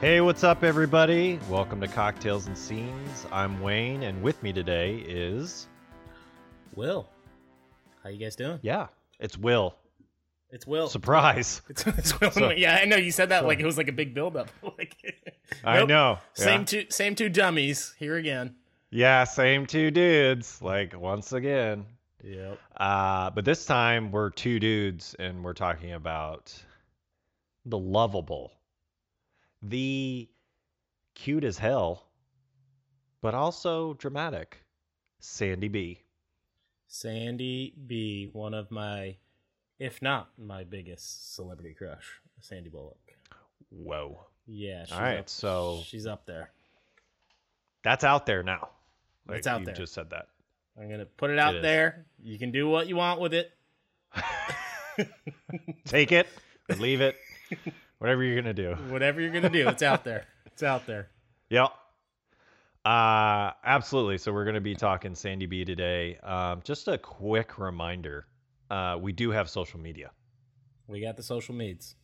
Hey, what's up, everybody? Welcome to Cocktails and Scenes. I'm Wayne, and with me today is. Will, how you guys doing? Yeah, it's Will. It's Will. Surprise. It's, it's Will. So- yeah, I know you said that like it was like a big buildup. like, I Nope. know. Same Yeah. two, same two dummies here again. yeah, same two dudes. Like, once again. Yep. Uh, but this time we're two dudes, and we're talking about the lovable, the cute as hell, but also dramatic Sandy B. Sandy B, one of my, if not my biggest celebrity crush, Sandy Bullock. Whoa. Yeah. She's right, up, so- she's up there. That's out there now. Like It's out you there. just said that. I'm gonna put it out is. there. You can do what you want with it. Take it leave it, whatever you're gonna do. Whatever you're gonna do, it's out there. It's out there. Yep. Uh, absolutely. So we're gonna be talking Sandy B today. Um, just a quick reminder: uh, we do have social media. We got the social meds.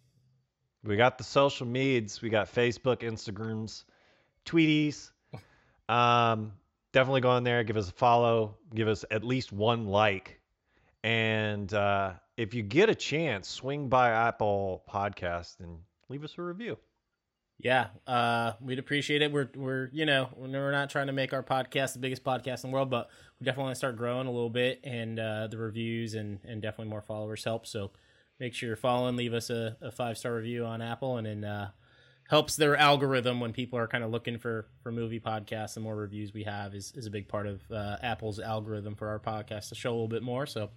We got the social medias. We got Facebook, Instagrams, Tweeties. Um, definitely go on there, give us a follow, give us at least one like, and uh, if you get a chance, swing by Apple Podcast and leave us a review. Yeah, uh, we'd appreciate it. We're we're you know we're not trying to make our podcast the biggest podcast in the world, but we definitely want to start growing a little bit, and uh, the reviews and and definitely more followers help. So make sure you're following, leave us a, a five star review on Apple, and then uh, helps their algorithm when people are kind of looking for for movie podcasts. The more reviews we have is is a big part of uh, Apple's algorithm for our podcast to show a little bit more. So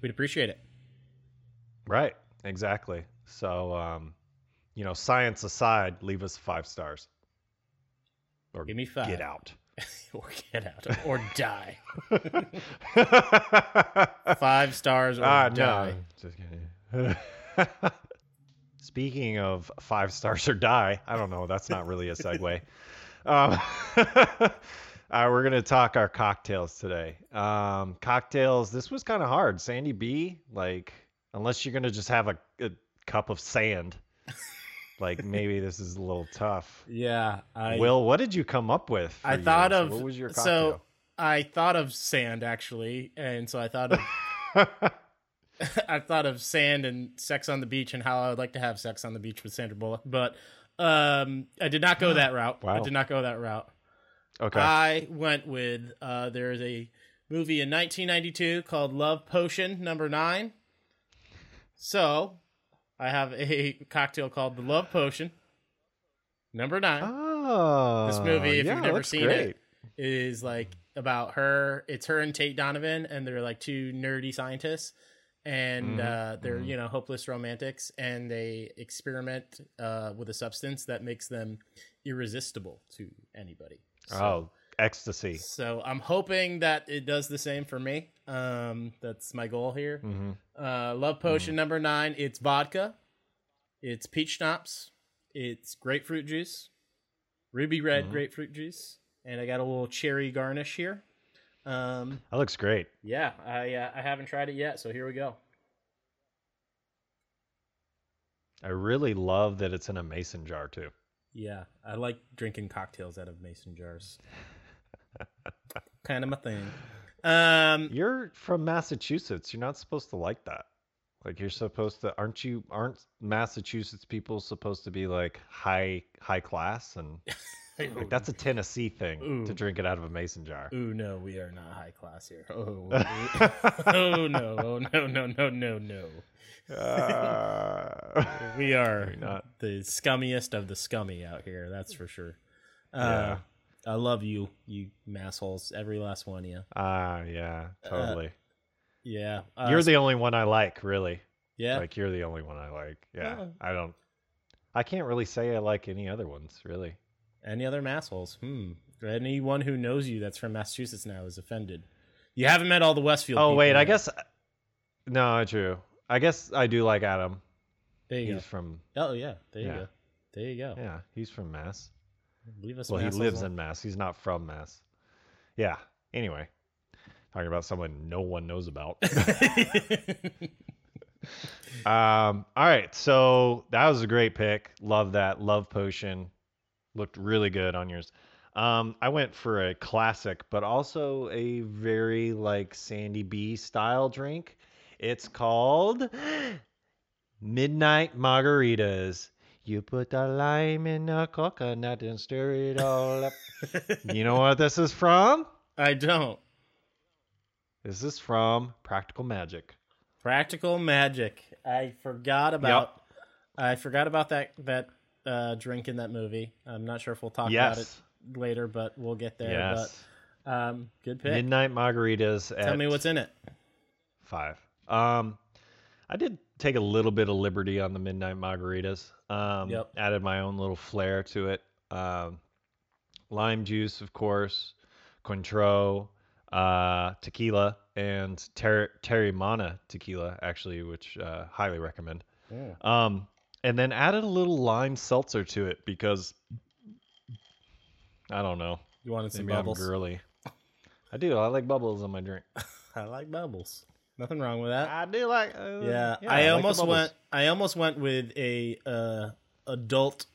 we'd appreciate it. Right. Exactly. So, um, you know, science aside, leave us five stars. Or Give me five. Get out. or get out or die. Five stars or Ah, die. no. Just kidding. Speaking of five stars or die, I don't know. That's not really a segue. um, uh, we're going to talk our cocktails today. Um, cocktails, this was kind of hard. Sandy B, like, unless you're going to just have a, a cup of sand, like, maybe this is a little tough. Yeah, I Will, what did you come up with? I thought yours? of What was your cocktail? so? I thought of sand actually, and so I thought of I thought of sand and sex on the beach and how I would like to have sex on the beach with Sandra Bullock, but um, I did not go that route. Wow. I did not go that route. okay. I went with uh, there is a movie in 1992 called Love Potion Number Nine. So I have a cocktail called the Love Potion Number Nine. oh, This movie, if yeah, you've never seen great. it, is like about her. It's her and Tate Donovan, and they're like two nerdy scientists, and Mhm, uh, they're mhm. you know hopeless romantics, and they experiment uh, with a substance that makes them irresistible to anybody. So, Oh, ecstasy. so I'm hoping that it does the same for me. Um, that's my goal here. hmm Uh, Love Potion number nine. It's vodka. It's peach schnapps. It's grapefruit juice, ruby red Mhm. grapefruit juice, and I got a little cherry garnish here. Um, That looks great. yeah, I uh, I haven't tried it yet, so here we go. I really love that it's in a mason jar too. Yeah, I like drinking cocktails out of mason jars. kind of my thing. Um, You're from Massachusetts. You're not supposed to like that. Like you're supposed to aren't you aren't Massachusetts people supposed to be like high high class and like that's a Tennessee thing to drink it out of a mason jar. Ooh, no, we are not high class here. Oh, oh no, oh no, no, no, no, no. Uh, We are not. the scummiest of the scummy out here. That's for sure. Uh, Yeah. I love you, you massholes. Every last one of you. Ah, yeah, totally. Yeah. Uh, you're the only one I like, really. yeah. Like you're the only one I like. Yeah. Oh. I don't I can't really say I like any other ones, really. Any other massholes? Hmm. Anyone who knows you that's from Massachusetts now is offended. You haven't met all the Westfield. Oh wait, I guess no, true. I guess I do like Adam. There you He's from. Oh yeah. There you Yeah. go. There you go. yeah, he's from Mass. Leave us. Well, he lives alone. in Mass. He's not from Mass. Yeah. Anyway, talking about someone no one knows about. um. All right. So that was a great pick. Love that. Love potion. Looked really good on yours. Um, I went for a classic, but also a very like Sandy B style drink. It's called Midnight Margaritas. You put the lime in the coconut and stir it all up. you know what this is from? I don't. This is from Practical Magic. Practical Magic. I forgot about. Yep. I forgot about that that uh, drink in that movie. I'm not sure if we'll talk about it later, but we'll get there. Yes. But um, good pick. Midnight Margaritas. Tell me what's in it. Five. Um, I did take a little bit of liberty on the midnight margaritas. Um, Yep. added my own little flair to it. Um, lime juice, of course, Cointreau, uh, tequila, and ter- Teremana tequila, actually, which uh, highly recommend. Um, and then added a little lime seltzer to it because I don't know. You wanted some Maybe bubbles? I'm girly. I do. I like bubbles on my drink. I like bubbles. Nothing wrong with that. I do like. Uh, yeah, like I the almost bubbles. went. I almost went with a uh, adult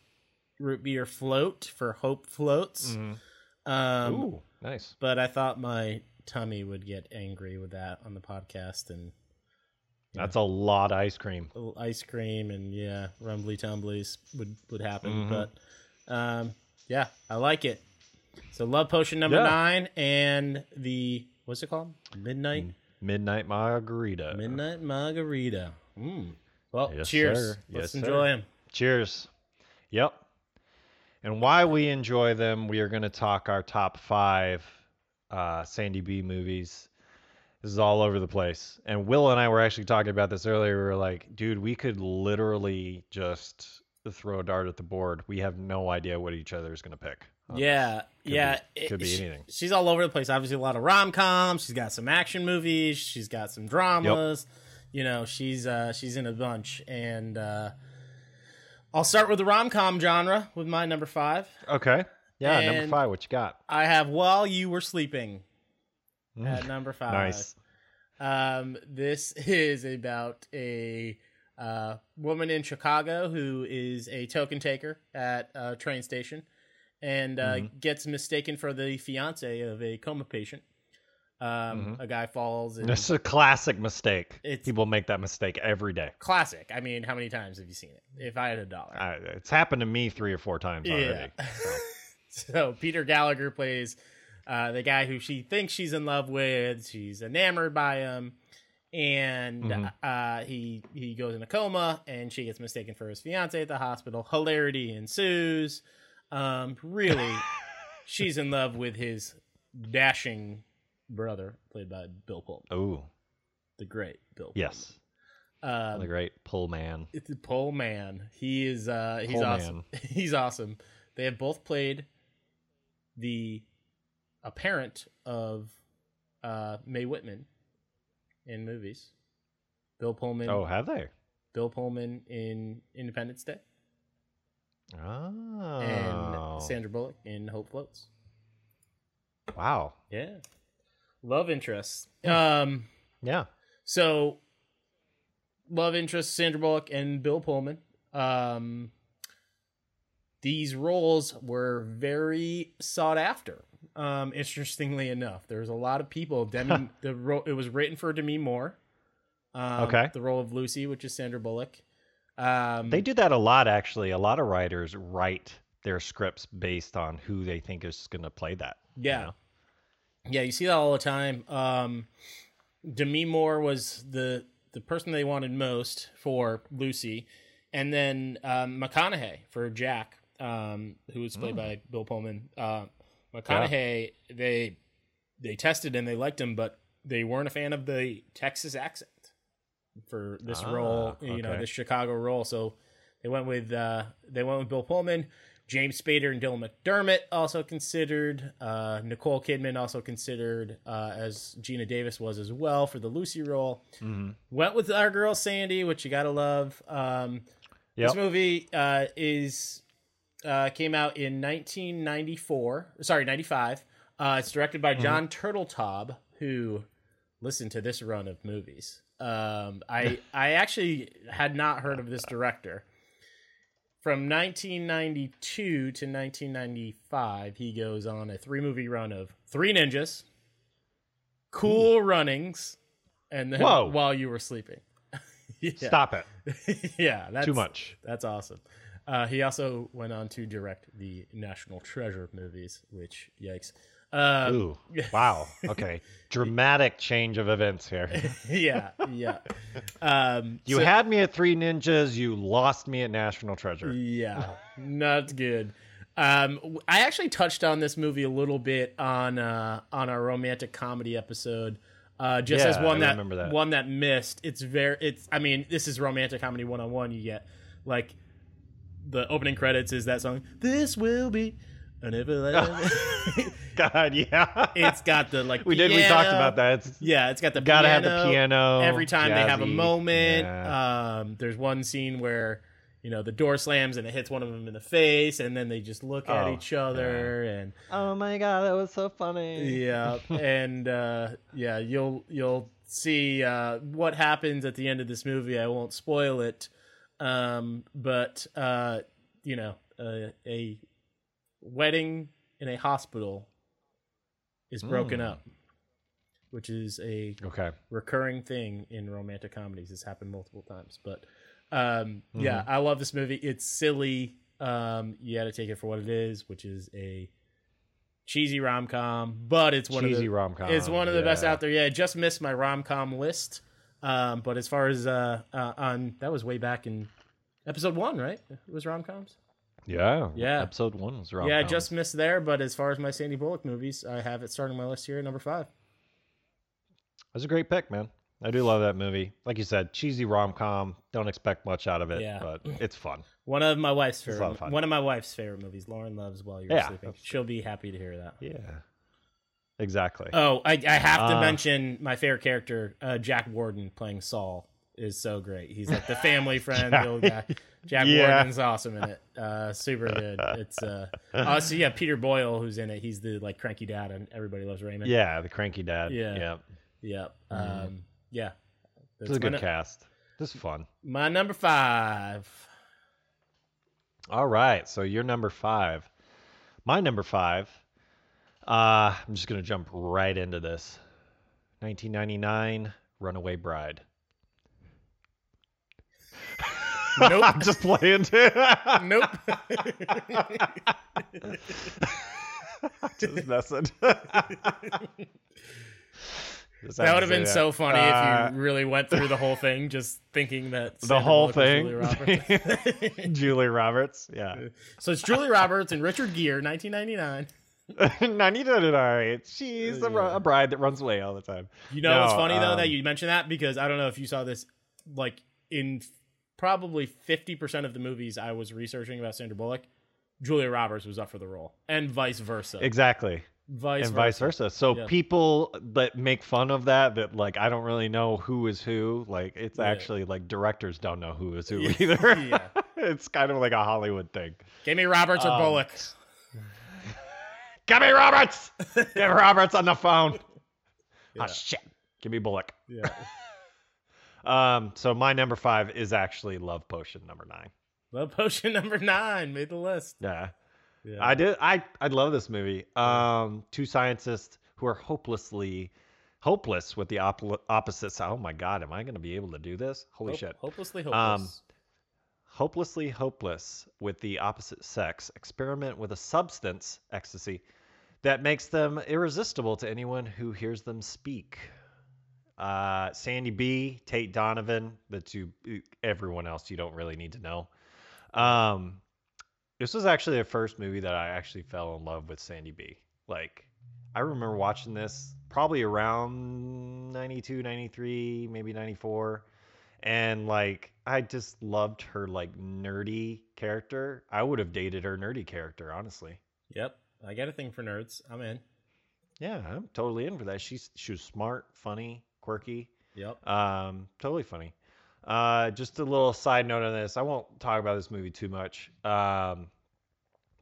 root beer float for Hope floats. Mhm. Um, Ooh, nice. but I thought my tummy would get angry with that on the podcast and That's a lot of ice cream. ice cream and yeah, rumbly tumblies would would happen. Mhm. But um, yeah, I like it. So love potion number Yeah. nine and the what's it called? Midnight Midnight margarita. midnight margarita. Mm. Well, Yes, cheers. sir. Let's Yes, enjoy sir. them. Cheers. Yep. And why we enjoy them, we are going to talk our top five uh, Sandy B movies. This is all over the place. And Will and I were actually talking about this earlier. We were like, dude, we could literally just throw a dart at the board. We have no idea what each other is going to pick. Yeah, Could yeah. be- it- could be she- anything. She's all over the place. Obviously, a lot of rom coms. She's got some action movies. She's got some dramas. You know, she's uh, she's in a bunch. And uh, I'll start with the rom com genre with my number five. Okay. Yeah, number five. What you got? I have While You Were Sleeping at Mm, number five. nice. Um, this is about a uh, woman in Chicago who is a token taker at a train station and uh, Mm-hmm. gets mistaken for the fiance of a coma patient. Um, A guy falls and This is a classic mistake. It's- People make that mistake every day. classic. I mean, how many times have you seen it? If I had a dollar, I, it's happened to me three or four times already. Yeah. so Peter Gallagher plays uh, the guy who she thinks she's in love with. She's enamored by him, and Mhm. uh, he he goes in a coma, and she gets mistaken for his fiance at the hospital. Hilarity ensues. Um, really, she's in love with his dashing brother, played by Bill Pullman, Oh, the great Bill. yes. Pullman. the Um, great pull man. it's Pole Man. He is uh he's awesome. Man. he's awesome. They have both played the a parent of uh Mae Whitman in movies. Bill Pullman Oh, have they? Bill Pullman in Independence Day Oh. and Sandra Bullock in Hope Floats. wow. Yeah. Love interests. Um Yeah. So, love interest Sandra Bullock and Bill Pullman. Um, these roles were very sought after. Um, interestingly enough, there's a lot of people. Demi, the ro- it was written for Demi Moore. Um, Okay. The role of Lucy, which is Sandra Bullock. Um, They do that a lot, actually. A lot of writers write their scripts based on who they think is going to play that. you Yeah. know? Yeah, you see that all the time. Um, Demi Moore was the the person they wanted most for Lucy, and then um, McConaughey for Jack, um, who was played by Bill Pullman. Uh, McConaughey, they they tested and they liked him, but they weren't a fan of the Texas accent for this Ah, role. You know, this Chicago role. So they went with uh, they went with Bill Pullman. James Spader and Dylan McDermott also considered. Uh, Nicole Kidman also considered, uh, as Geena Davis was as well for the Lucy role. Mhm. Went with our girl Sandy, which you gotta love. Um, Yep. This movie uh, is uh, came out in 1994. Sorry, 95. Uh, it's directed by John Turteltaub, who listened to this run of movies. Um, I I actually had not heard of this director. from 1992 to 1995, he goes on a three movie run of Three Ninjas, Cool Runnings, and then Whoa. While You Were Sleeping. yeah. Stop it. yeah, that's Too much. That's awesome. Uh, he also went on to direct the National Treasure movies, which yikes. Um, Ooh. Wow. Okay. Dramatic change of events here. yeah, yeah. Um, You so- had me at Three Ninjas. You lost me at National Treasure. Yeah, not good. Um, I actually touched on this movie a little bit on uh, on our romantic comedy episode, uh, just as one that, that. one that missed. It's very it's. I mean, this is romantic comedy one on one. You get like the opening credits is that song. This will be an everlasting. God, yeah. it's got the like. we did. We talked about that. It's Yeah, it's got the gotta have piano the piano every time they have a moment. Yeah. Um, there's one scene where you know the door slams and it hits one of them in the face, and then they just look at Oh, each other and oh my god, that was so funny. yeah, and uh, yeah, you'll you'll see uh, what happens at the end of this movie. I won't spoil it, um, but uh, you know, uh, a wedding in a hospital is broken Mm. up, which is a Okay. recurring thing in romantic comedies. It's happened multiple times, but um, Mm-hmm. yeah, I love this movie. It's silly. Um, you got to take it for what it is, which is a cheesy rom com, but it's one Cheesy of the rom-com, It's one of the best out there. Yeah, I just missed my rom com list. Um, but as far as uh, uh, on that was way back in episode one, right? It was rom coms. Yeah. Yeah. Episode one was wrong. Yeah, I just missed there. But as far as my Sandy Bullock movies, I have it starting my list here at number five. That's a great pick, man. I do love that movie. Like you said, cheesy rom com. Don't expect much out of it, Yeah. but it's fun. One of my wife's It's a lot favorite. of. One of my wife's favorite movies. Lauren loves While You're Yeah, Sleeping. She'll be happy to hear that. Yeah. Exactly. Oh, I, I have to Uh, mention my favorite character, uh, Jack Warden playing Saul, is so great. He's like the family friend, the old guy. Jack Yeah. Warden's awesome in it. Uh, super good. It's uh, oh, so yeah, Peter Boyle who's in it. He's the like cranky dad, and everybody loves Raymond. yeah, the cranky dad. Yeah. Yeah. yeah, um, yeah. This is a good nu- cast. This is fun. my number five. All right. So you're number five. My number five. Uh, I'm just gonna jump right into this. 1999, Runaway Bride. Nope. I'm just playing. too. Nope. just messing. Just That would have been that. so funny Uh, if you really went through the whole thing just thinking that the Sandra whole Bullock thing. Julie Roberts. Julie Roberts. Yeah. so it's Julie Roberts and Richard Gere, 1999. 99. She's a, Yeah. a bride that runs away all the time. You know what's No, funny though that um, you mentioned that because I don't know if you saw this, like in probably 50% of the movies I was researching about Sandra Bullock, Julia Roberts was up for the role, and vice versa. Exactly. vice and versa. vice versa. So Yeah. people that make fun of that, that like I don't really know who is who. Like it's Yeah. actually like directors don't know who is who Yeah. either. Yeah. it's kind of like a Hollywood thing. Give me Roberts or Um, Bullock. Give me Roberts. Give Roberts on the phone. Oh shit. Give me Bullock. Yeah. Um. So my number five is actually Love Potion number nine. Love Potion number nine made the list. Yeah. Yeah. I did. I I love this movie. Um, two scientists who are hopelessly hopeless with the op- opposite. Oh my god, am I going to be able to do this? Holy Hope- shit! Hopelessly Um, hopeless. Hopelessly hopeless with the opposite sex experiment with a substance, ecstasy, that makes them irresistible to anyone who hears them speak. Uh, Sandy B, Tate Donovan, the two, everyone else you don't really need to know. Um, this was actually the first movie that I actually fell in love with Sandy B. Like, I remember watching this probably around 92, 93, maybe 94. And like, I just loved her like nerdy character. I would have dated her nerdy character, honestly. yep. I got a thing for nerds. I'm in. Yeah, I'm totally in for that. She's she was smart, funny, quirky. Yep. Um, totally funny. Uh, just a little side note on this. I won't talk about this movie too much. Um,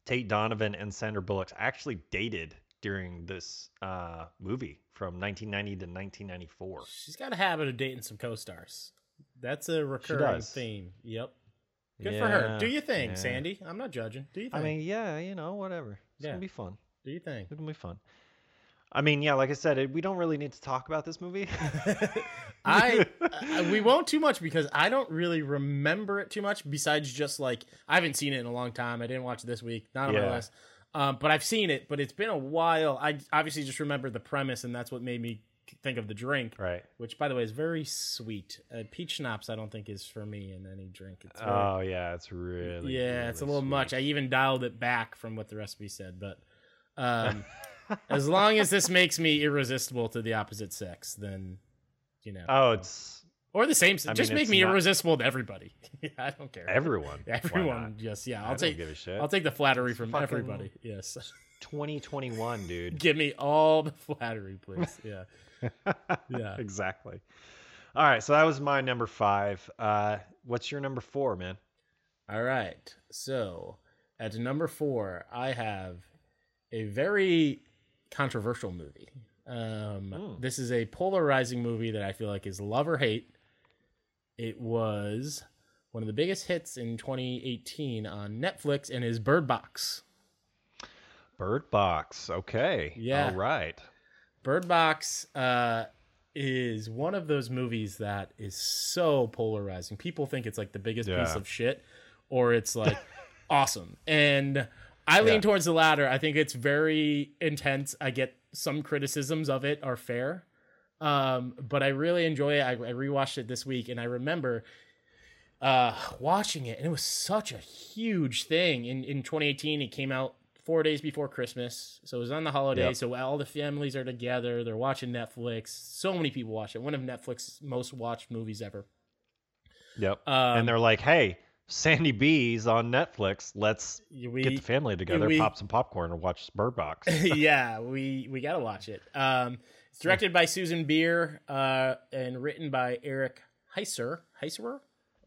Tate Donovan and Sandra Bullock actually dated during this uh, movie from 1990 to 1994. She's got a habit of dating some co-stars. That's a recurring theme. Yep. Good for her. Do you think, yeah. Sandy? I'm not judging. Do you think? I mean, yeah, you know, whatever. It's Yeah. gonna be fun. do you think? It'll be fun. I mean, yeah, like I said, it, we don't really need to talk about this movie. I uh, we won't too much because I don't really remember it too much. Besides, just like I haven't seen it in a long time. I didn't watch it this week. Not on my Yeah. list. Um, but I've seen it. But it's been a while. I obviously just remember the premise, and that's what made me think of the drink. right. Which, by the way, is very sweet. Uh, peach schnapps, I don't think is for me in any drink. It's very, Oh yeah, it's really. yeah, it's a really little much. I even dialed it back from what the recipe said, but um, as long as this makes me irresistible to the opposite sex, then you know, Oh, it's or the same. I just mean, make me not- irresistible to everybody. yeah, I don't care. everyone. Why Everyone, yes, yeah. I I'll don't take. give a shit. I'll take the flattery from fucking- everybody. Yes, 2021, dude. give me all the flattery, please. Yeah, yeah. exactly. All right, so that was my number five. Uh, what's your number four, man? All right. So at number four, I have a very controversial movie. Um, Hmm. This is a polarizing movie that I feel like is love or hate. It was one of the biggest hits in 2018 on Netflix and is Bird Box. Bird Box. Okay. Yeah. All right. Bird Box uh, is one of those movies that is so polarizing. People think it's like the biggest piece of shit, or it's like awesome. And I lean Yeah. towards the latter. I think it's very intense. I get some criticisms of it are fair, um, but I really enjoy it. I, I rewatched it this week, and I remember uh, watching it, and it was such a huge thing. In in 2018, it came out four days before Christmas, so it was on the holiday. Yep. So all the families are together. They're watching Netflix. So many people watch it. One of Netflix's most watched movies ever. Yep. Um, and they're like, "Hey, Sandy B's on Netflix. Let's we, get the family together, we- pop some popcorn, and watch Bird Box." yeah, we we gotta watch it. Um, it's directed by Susanne Bier uh, and written by Eric Heiser. Heisserer?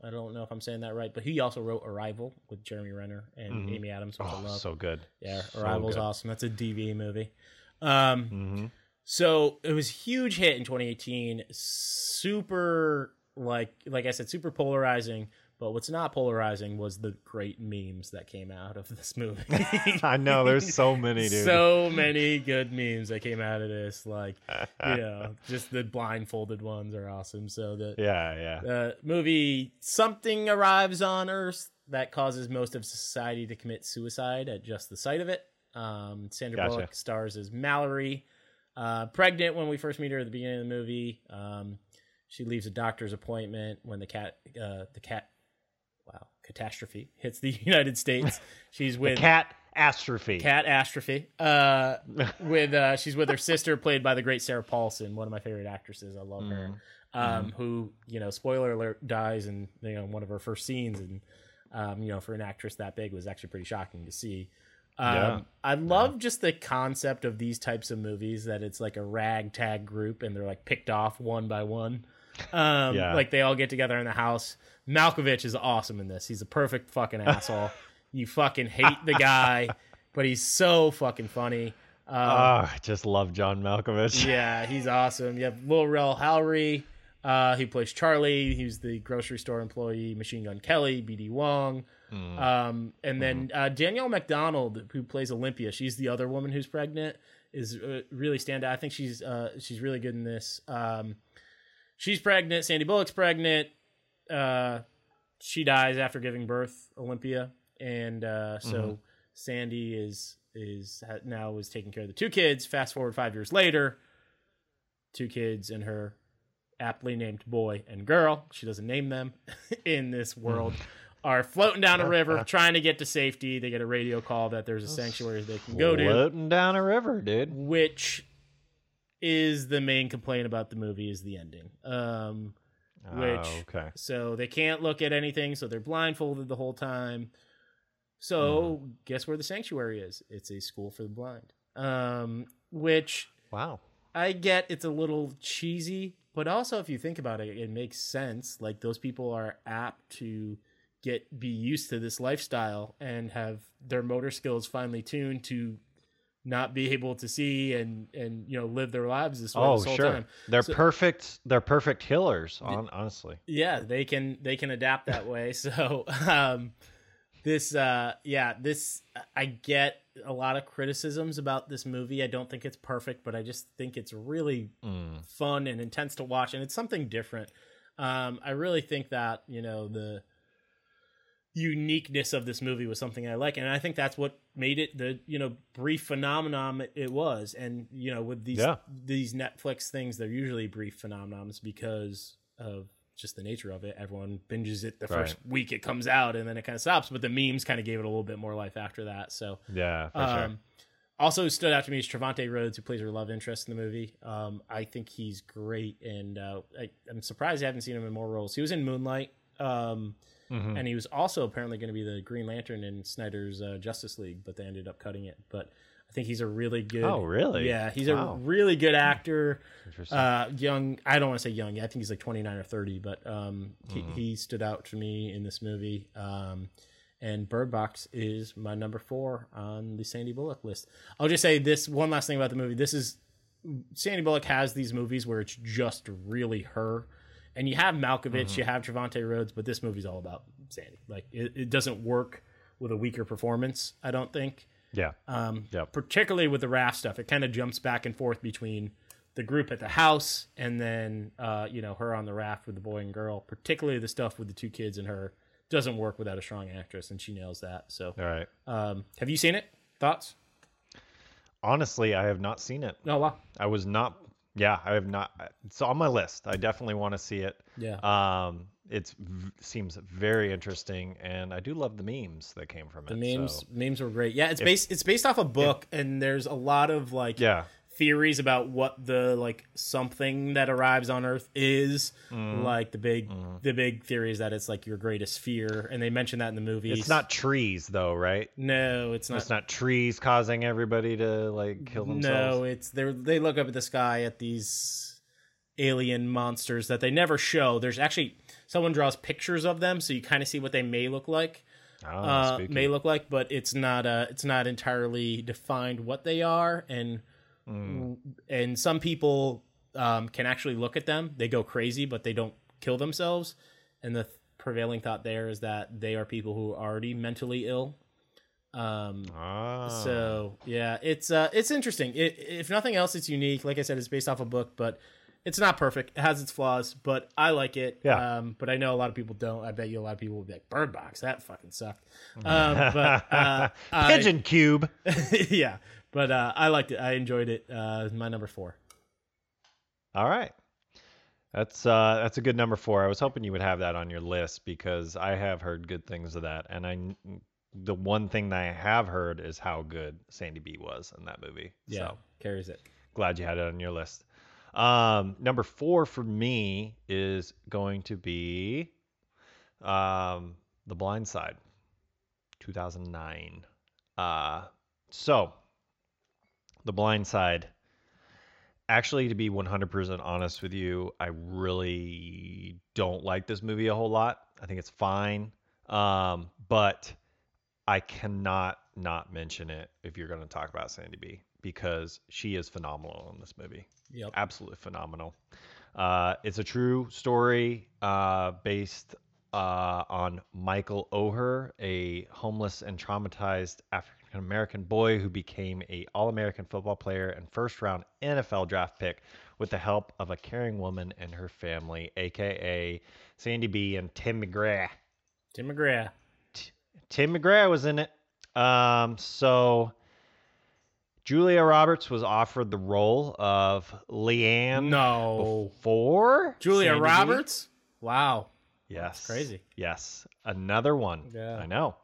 I don't know if I'm saying that right, but he also wrote Arrival with Jeremy Renner and Mhm. Amy Adams, which I oh, love. so good. yeah, so Arrival's good. awesome. That's a DV movie. Um, hmm so it was a huge hit in 2018. Super like like I said, super polarizing. But what's not polarizing was the great memes that came out of this movie. I know. There's so many, dude. so many good memes that came out of this. Like, you know, just the blindfolded ones are awesome. So the yeah, yeah. uh, movie something arrives on Earth that causes most of society to commit suicide at just the sight of it. Um, Sandra Gotcha. Bullock stars as Mallory, uh, pregnant when we first meet her at the beginning of the movie. Um, she leaves a doctor's appointment when the cat, uh, the cat, catastrophe hits the United States. She's with cat astrophe. cat astrophe. Uh, with uh, she's with her sister, played by the great Sarah Paulson, one of my favorite actresses. I love her. Um, who you know, spoiler alert, dies in you know one of her first scenes, and um, you know, for an actress that big was actually pretty shocking to see. Um, Yeah. I love just the concept of these types of movies that it's like a ragtag group and they're like picked off one by one. Um, Yeah. like they all get together in the house. Malkovich is awesome in this. He's a perfect fucking asshole. you fucking hate the guy, but he's so fucking funny. Um, Oh, I just love John Malkovich. yeah, he's awesome. You have Lil Rel Howery, uh, he plays Charlie. He's the grocery store employee. Machine Gun Kelly, BD Wong, Mm. um, and then uh, Danielle Macdonald, who plays Olympia. She's the other woman who's pregnant. Is uh, really stand out. I think she's uh, she's really good in this. Um, she's pregnant. Sandy Bullock's pregnant. Uh, she dies after giving birth. Olympia, and uh, so Mhm. Sandy is is now is taking care of the two kids. Fast forward five years later, two kids and her aptly named boy and girl. She doesn't name them in this world. Are floating down a river trying to get to safety. They get a radio call that there's a sanctuary they can go to Floating down a river, dude. which is the main complaint about the movie is the ending. Um, Which- Oh, okay. so they can't look at anything, so they're blindfolded the whole time. So guess where the sanctuary is? It's a school for the blind. Um, which Wow. I get it's a little cheesy, but also if you think about it, it makes sense. Like those people are apt to get be used to this lifestyle and have their motor skills finely tuned to not be able to see and and you know live their lives this way Oh, this whole sure. time. They're So- perfect. They're perfect healers. On, honestly. yeah they can they can adapt that way so um this uh yeah this i get a lot of criticisms about this movie i don't think it's perfect but i just think it's really Mm. fun and intense to watch and it's something different um i really think that you know the uniqueness of this movie was something i like and i think that's what made it the you know brief phenomenon it- was and you know with these Yeah. these netflix things they're usually brief phenomenons because of just the nature of it everyone binges it the first week it comes out and then it kind of stops but the memes kind of gave it a little bit more life after that so Yeah, for sure. um, also stood out to me is Trevante Rhodes, who plays her love interest in the movie. Um, I think he's great, and uh, I, I'm surprised I haven't seen him in more roles. He was in Moonlight, um, Mhm. and he was also apparently going to be the Green Lantern in Snyder's uh, Justice League, but they ended up cutting it. But I think he's a really good. Oh, really? Yeah, he's Wow. a really good actor. Interesting. Uh, young. I don't want to say young. I think he's like 29 or 30, but um, he, Mm-hmm. he stood out to me in this movie. Um, and Bird Box is my number four on the Sandy Bullock list. I'll just say this one last thing about the movie. This is Sandy Bullock has these movies where it's just really her. And you have Malkovich, Mm-hmm. you have Trevante Rhodes, but this movie's all about Sandy. Like it, it doesn't work with a weaker performance, I don't think. yeah. Um, Yep. Particularly with the raft stuff, it kind of jumps back and forth between the group at the house and then uh, you know her on the raft with the boy and girl. Particularly the stuff with the two kids and her doesn't work without a strong actress, and she nails that. So, All right. um, have you seen it? Thoughts? Honestly, I have not seen it. Oh wow, I was not. Yeah, I have not. It's on my list. I definitely want to see it. yeah, Um, it seems very interesting, and I do love the memes that came from the it. The memes so- memes were great. Yeah, it's based it's based off a book, and there's a lot of like yeah, theories about what the like something that arrives on Earth is. Mm-hmm. Like the big the big theory is that it's like your greatest fear, and they mention that in the movie. it's not trees though, right? No, it's not. It's not trees causing everybody to like kill themselves. No, it's they they look up at the sky at these alien monsters that they never show. There's actually someone draws pictures of them, so you kind of see what they may look like. Oh, uh, may look like, but it's not uh it's not entirely defined what they are, and Mm. and some people um, can actually look at them. They go crazy, but they don't kill themselves. And the th- prevailing thought there is that they are people who are already mentally ill. Um, Ah. so yeah, it's uh, it's interesting. It, if nothing else, it's unique. Like I said, it's based off a book, but it's not perfect. It has its flaws, but I like it. Yeah. Um, but I know a lot of people don't. I bet you a lot of people will be like, "Bird Box, that fucking sucked." Um, but uh, I- pigeon cube. yeah, but uh, I liked it. I enjoyed it. Uh, my number four. All right. That's uh that's a good number 4. I was hoping you would have that on your list because I have heard good things of that and I the one thing that I have heard is how good Sandy B was in that movie. Yeah, So, carries it. glad you had it on your list. Um number 4 for me is going to be um The Blind Side 2009. Uh so The Blind Side. Actually to be 100% honest with you i really don't like this movie a whole lot. I think it's fine. Um, but i cannot not mention it if you're going to talk about sandy b because she is phenomenal in this movie. Yep. absolutely phenomenal. Uh, it's a true story uh, based uh, on Michael Oher, a homeless and traumatized African American boy who became a All-American football player and first-round NFL draft pick with the help of a caring woman and her family, aka Sandy B and Tim McGrath. Tim McGrath. Tim McGrath was in it. Um, so Julia Roberts was offered the role of Leigh Anne No. before Julia Sandy B. Roberts. Wow. Yes. crazy. Yes. Another one. Yeah. I know.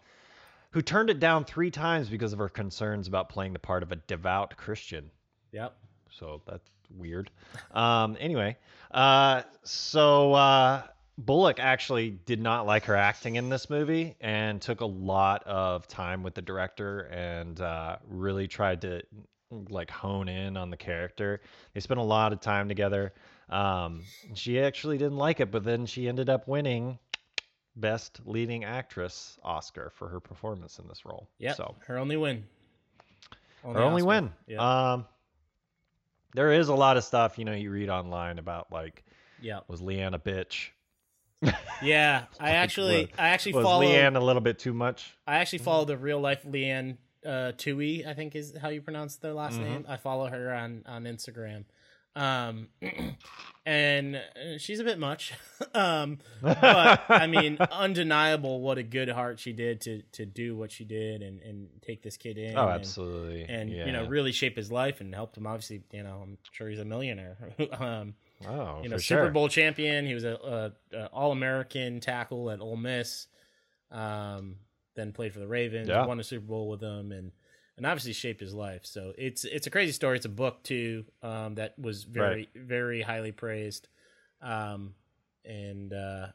Who turned it down three times because of her concerns about playing the part of a devout Christian. Yep. So that's weird. Um, anyway, uh, so uh, Bullock actually did not like her acting in this movie and took a lot of time with the director and uh, really tried to like hone in on the character. They spent a lot of time together. Um, she actually didn't like it, but then she ended up winning Best Leading Actress Oscar for her performance in this role. Yeah. So Her only win. Her only Oscar. win. Yeah. Um, there is a lot of stuff you know you read online about like yeah. was Leigh Anne a bitch? Yeah. I actually, was- I actually Was follow. Leigh Anne a little bit too much? I actually follow the real life Leigh Anne uh, Tuohy, I think is how you pronounce their last Mhm. name. I follow her on on Instagram, um, and uh, she's a bit much. um, but I mean, undeniable what a good heart she did to to do what she did and and take this kid in. Oh, absolutely. And yeah. you know, really shape his life and helped him. Obviously, you know, I'm sure he's a millionaire. um, oh, you know, Super sure. Bowl champion. He was a, a, a All American tackle at Ole Miss. Um, then played for the Ravens. Yeah. Won a Super Bowl with them, and and obviously shaped his life. So it's it's a crazy story. It's a book too um, that was very very highly praised. Um, and uh,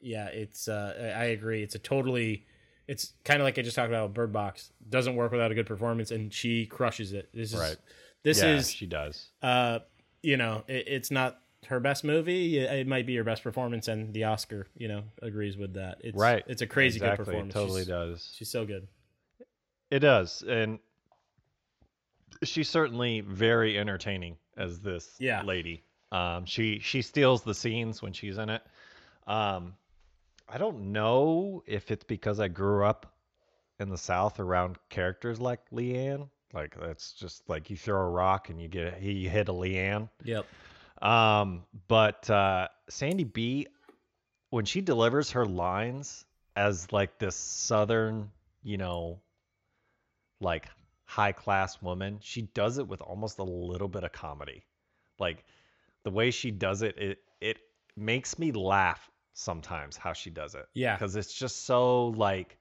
yeah, it's uh, I agree. It's a totally. It's kind of like I just talked about Bird Box. Doesn't work without a good performance, and she crushes it. This is Right. this yeah, is she does. uh, you know, it, it's not her best movie. It, it might be her best performance, and the Oscar, you know, agrees with that. It's right. It's a crazy exactly. good performance. Totally she's, does. She's so good. It does, and she's certainly very entertaining as this Yeah. lady. Um, she she steals the scenes when she's in it. Um, I don't know if it's because I grew up in the South around characters like Leigh Anne. Like that's just like you throw a rock and you get you hit a Leigh Anne. Yep. Um, but uh, Sandy B, when she delivers her lines as like this southern, you know, like high class woman, she does it with almost a little bit of comedy. Like the way she does it, it it makes me laugh sometimes how she does it. Yeah. Because it's just so like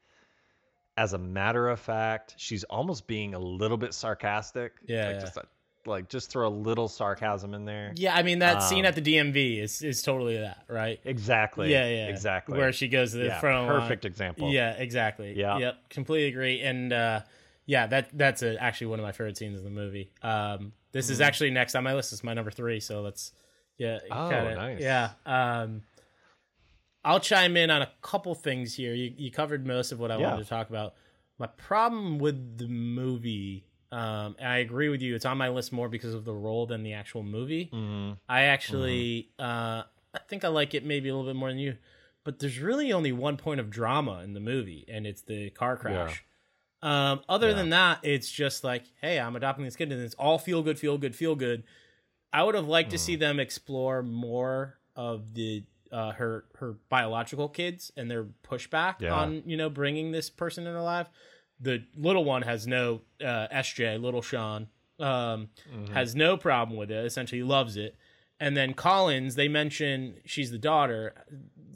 as a matter of fact, she's almost being a little bit sarcastic. Yeah, Like yeah. just like just throw a little sarcasm in there. Yeah, I mean that scene Um, at the DMV is is totally that, right? Exactly. Yeah, yeah. Exactly. Where she goes to the yeah, front. line. perfect example. Yeah, exactly. Yeah. Yep. Completely agree. And uh, yeah, that that's a, actually one of my favorite scenes in the movie. Um, this is actually next on my list. It's my number three. So let's yeah. Mm-hmm. Oh, kinda- nice. Yeah. Um, I'll chime in on a couple things here. You you covered most of what I Yeah. wanted to talk about. My problem with the movie, um, and I agree with you. It's on my list more because of the role than the actual movie. Mhm. I actually, uh, I think I like it maybe a little bit more than you, but there's really only one point of drama in the movie, and it's the car crash. Um, other Yeah. than that, it's just like, hey, I'm adopting this kid, and it's all feel good, feel good, feel good. I would have liked to Hmm. see them explore more of the uh, her her biological kids and their pushback Yeah. on you know bringing this person in alive. The little one has no uh, SJ, little Sean, um, Mm-hmm. has no problem with it. Essentially, loves it. And then Collins, they mention she's the daughter.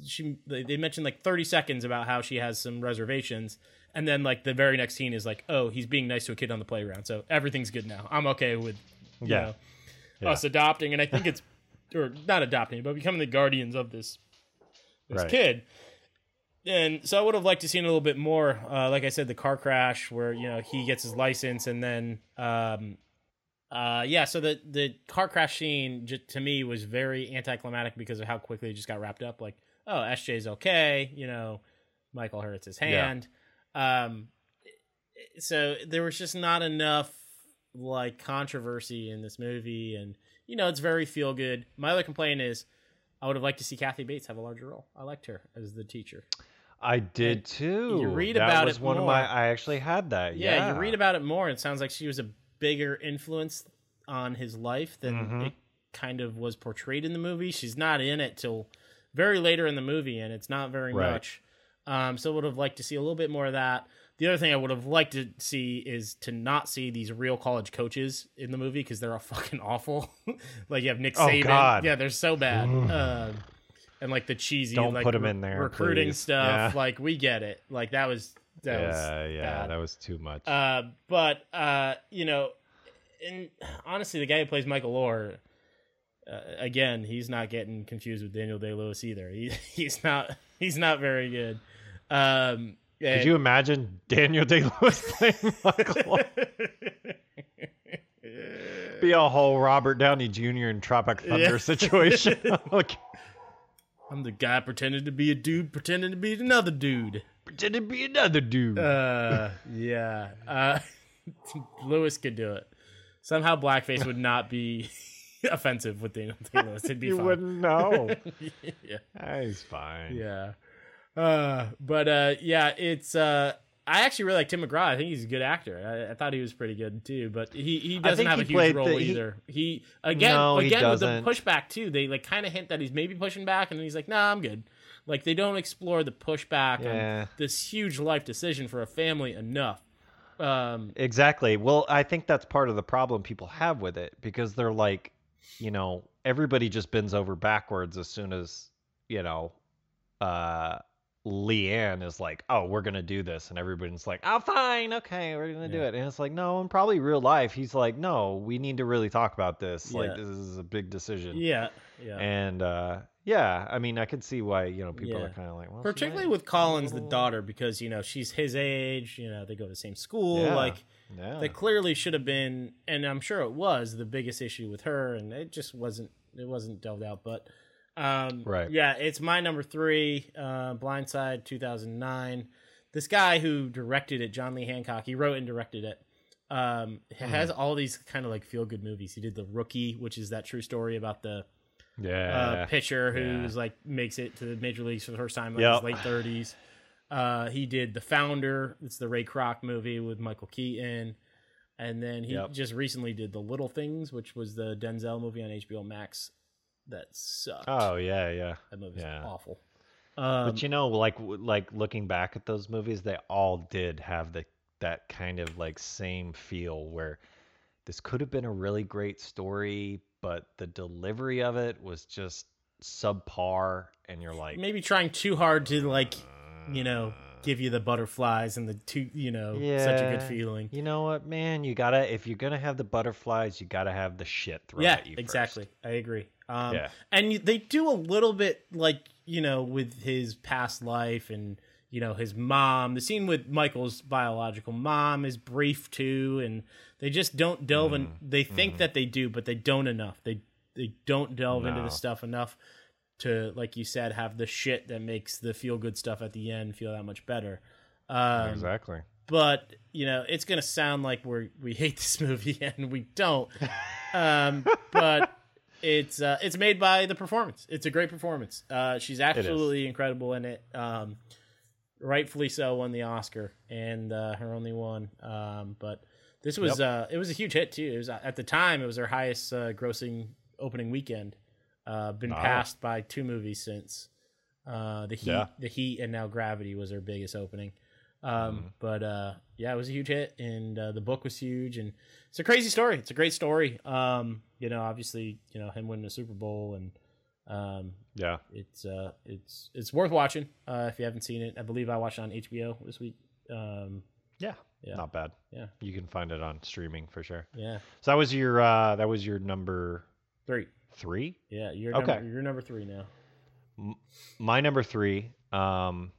She they, they mention like thirty seconds about how she has some reservations, and then like the very next scene is like, oh, he's being nice to a kid on the playground, so everything's good now. I'm okay with you Yeah. know, Yeah. us adopting, and I think it's or not adopting, but becoming the guardians of this this Right. kid. And so I would have liked to seen a little bit more. Uh, like I said, the car crash where you know he gets his license, and then um, uh, yeah. So the the car crash scene j- to me was very anticlimactic because of how quickly it just got wrapped up. Like, oh, SJ's okay. You know, Michael hurts his hand. Um, so there was just not enough like controversy in this movie, and you know it's very feel good. My other complaint is I would have liked to see Kathy Bates have a larger role. I liked her as the teacher. I did too. you read that about was it one of more. my. I actually had that. Yeah, Yeah. you read about it more. It sounds like she was a bigger influence on his life than Mhm. it kind of was portrayed in the movie. She's not in it till very later in the movie, and it's not very Right. much. Um, so would have liked to see a little bit more of that. The other thing I would have liked to see is to not see these real college coaches in the movie because they're all fucking awful. like you have Nick Oh, Saban, God. yeah, they're so bad. Um, and like the cheesy, Don't like put 'em re- in there, recruiting please. stuff. Yeah. Like we get it. Like that was that was yeah, yeah, bad. that was too much. Uh, but uh, you know, and honestly, the guy who plays Michael Oher, uh, again, he's not getting confused with Daniel Day Lewis either. He, he's not he's not very good. Um, Could you imagine Daniel Day Lewis playing Michael? Be a whole Robert Downey Jr. in Tropic Thunder Yeah. situation. like, I'm the guy pretending to be a dude, pretending to be another dude. pretend to be another dude. Uh, yeah. Uh, Lewis could do it. Somehow blackface would not be offensive with Daniel Day Lewis. It'd be you fine. wouldn't know. yeah. Ah, He's fine. Yeah. Uh, but uh, yeah, it's uh, I actually really like Tim McGraw. I think he's a good actor. I, I thought he was pretty good too, but he, he doesn't have he a huge role the- either. He, again No, he again with the pushback too. They like kind of hint that he's maybe pushing back, and then he's like, "Nah, I'm good." Like they don't explore the pushback Yeah. on this huge life decision for a family enough. Um, Exactly. Well, I think that's part of the problem people have with it because they're like, you know, everybody just bends over backwards as soon as, you know, uh Leigh Anne is like, "Oh, we're to do this." And everybody's like, "Oh, fine. Okay, we're going to do it." And it's like, "No, in probably real life, he's like, "No, we need to really talk about this. Like this is a big decision." yeah, yeah. And uh yeah, I mean, I could see why, you know, people Yeah. are kind of like, well, Particularly with Collins, the daughter, because you know she's his age. You know they go to the same school. Yeah. Like yeah. that clearly should have been and i'm sure it was the biggest issue with her and it just wasn't it wasn't delved out but um Right. yeah it's my number three uh blindside 2009 this guy who directed it john lee hancock he wrote and directed it um has all these kind of like feel good movies he did the rookie which is that true story about the yeah. uh, pitcher yeah. who's like makes it to the major leagues for the first time in Yep. his late thirties. Uh, he did the Founder. It's the Ray Kroc movie with Michael Keaton, and then he Yep. just recently did the Little Things, which was the Denzel movie on HBO Max. That sucked. oh, yeah, yeah. that movie's yeah. awful. Um, but you know, like like looking back at those movies, they all did have the that kind of like same feel where this could have been a really great story, but the delivery of it was just subpar, and you're like, maybe trying too hard to like, you know, give you the butterflies and the two, you know, such a good feeling. you know what, man, you gotta if you're gonna have the butterflies, you gotta have the shit thrown yeah, at you. first. exactly. I agree. Um, Yeah. and they do a little bit like you know with his past life and you know his mom. The scene with Michael's biological mom is brief too, and they just don't delve in. Mm-hmm. They think that they do, but they don't enough. They they don't delve into the stuff enough to, like you said, have the shit that makes the feel good stuff at the end feel that much better. Um, Exactly. but you know it's gonna sound like we we hate this movie and we don't um but it's uh it's made by the performance. It's a great performance. Uh she's absolutely incredible in it um rightfully so won the oscar and uh her only one. Um but this was uh it was a huge hit too. It was at the time it was her highest uh, grossing opening weekend uh been Wow. passed by two movies since. Uh the heat Yeah. the heat and now gravity was her biggest opening um Mm-hmm. but uh yeah it was a huge hit and uh, the book was huge and it's a crazy story it's a great story um you know obviously you know him winning the super bowl and um Yeah. it's uh it's it's worth watching uh if you haven't seen it i believe i watched it on hbo this week um Yeah. Yeah. Not bad. Yeah. You can find it on streaming for sure. yeah So that was your uh that was your number three three? yeah you're Okay. number, you're number three now My number three, um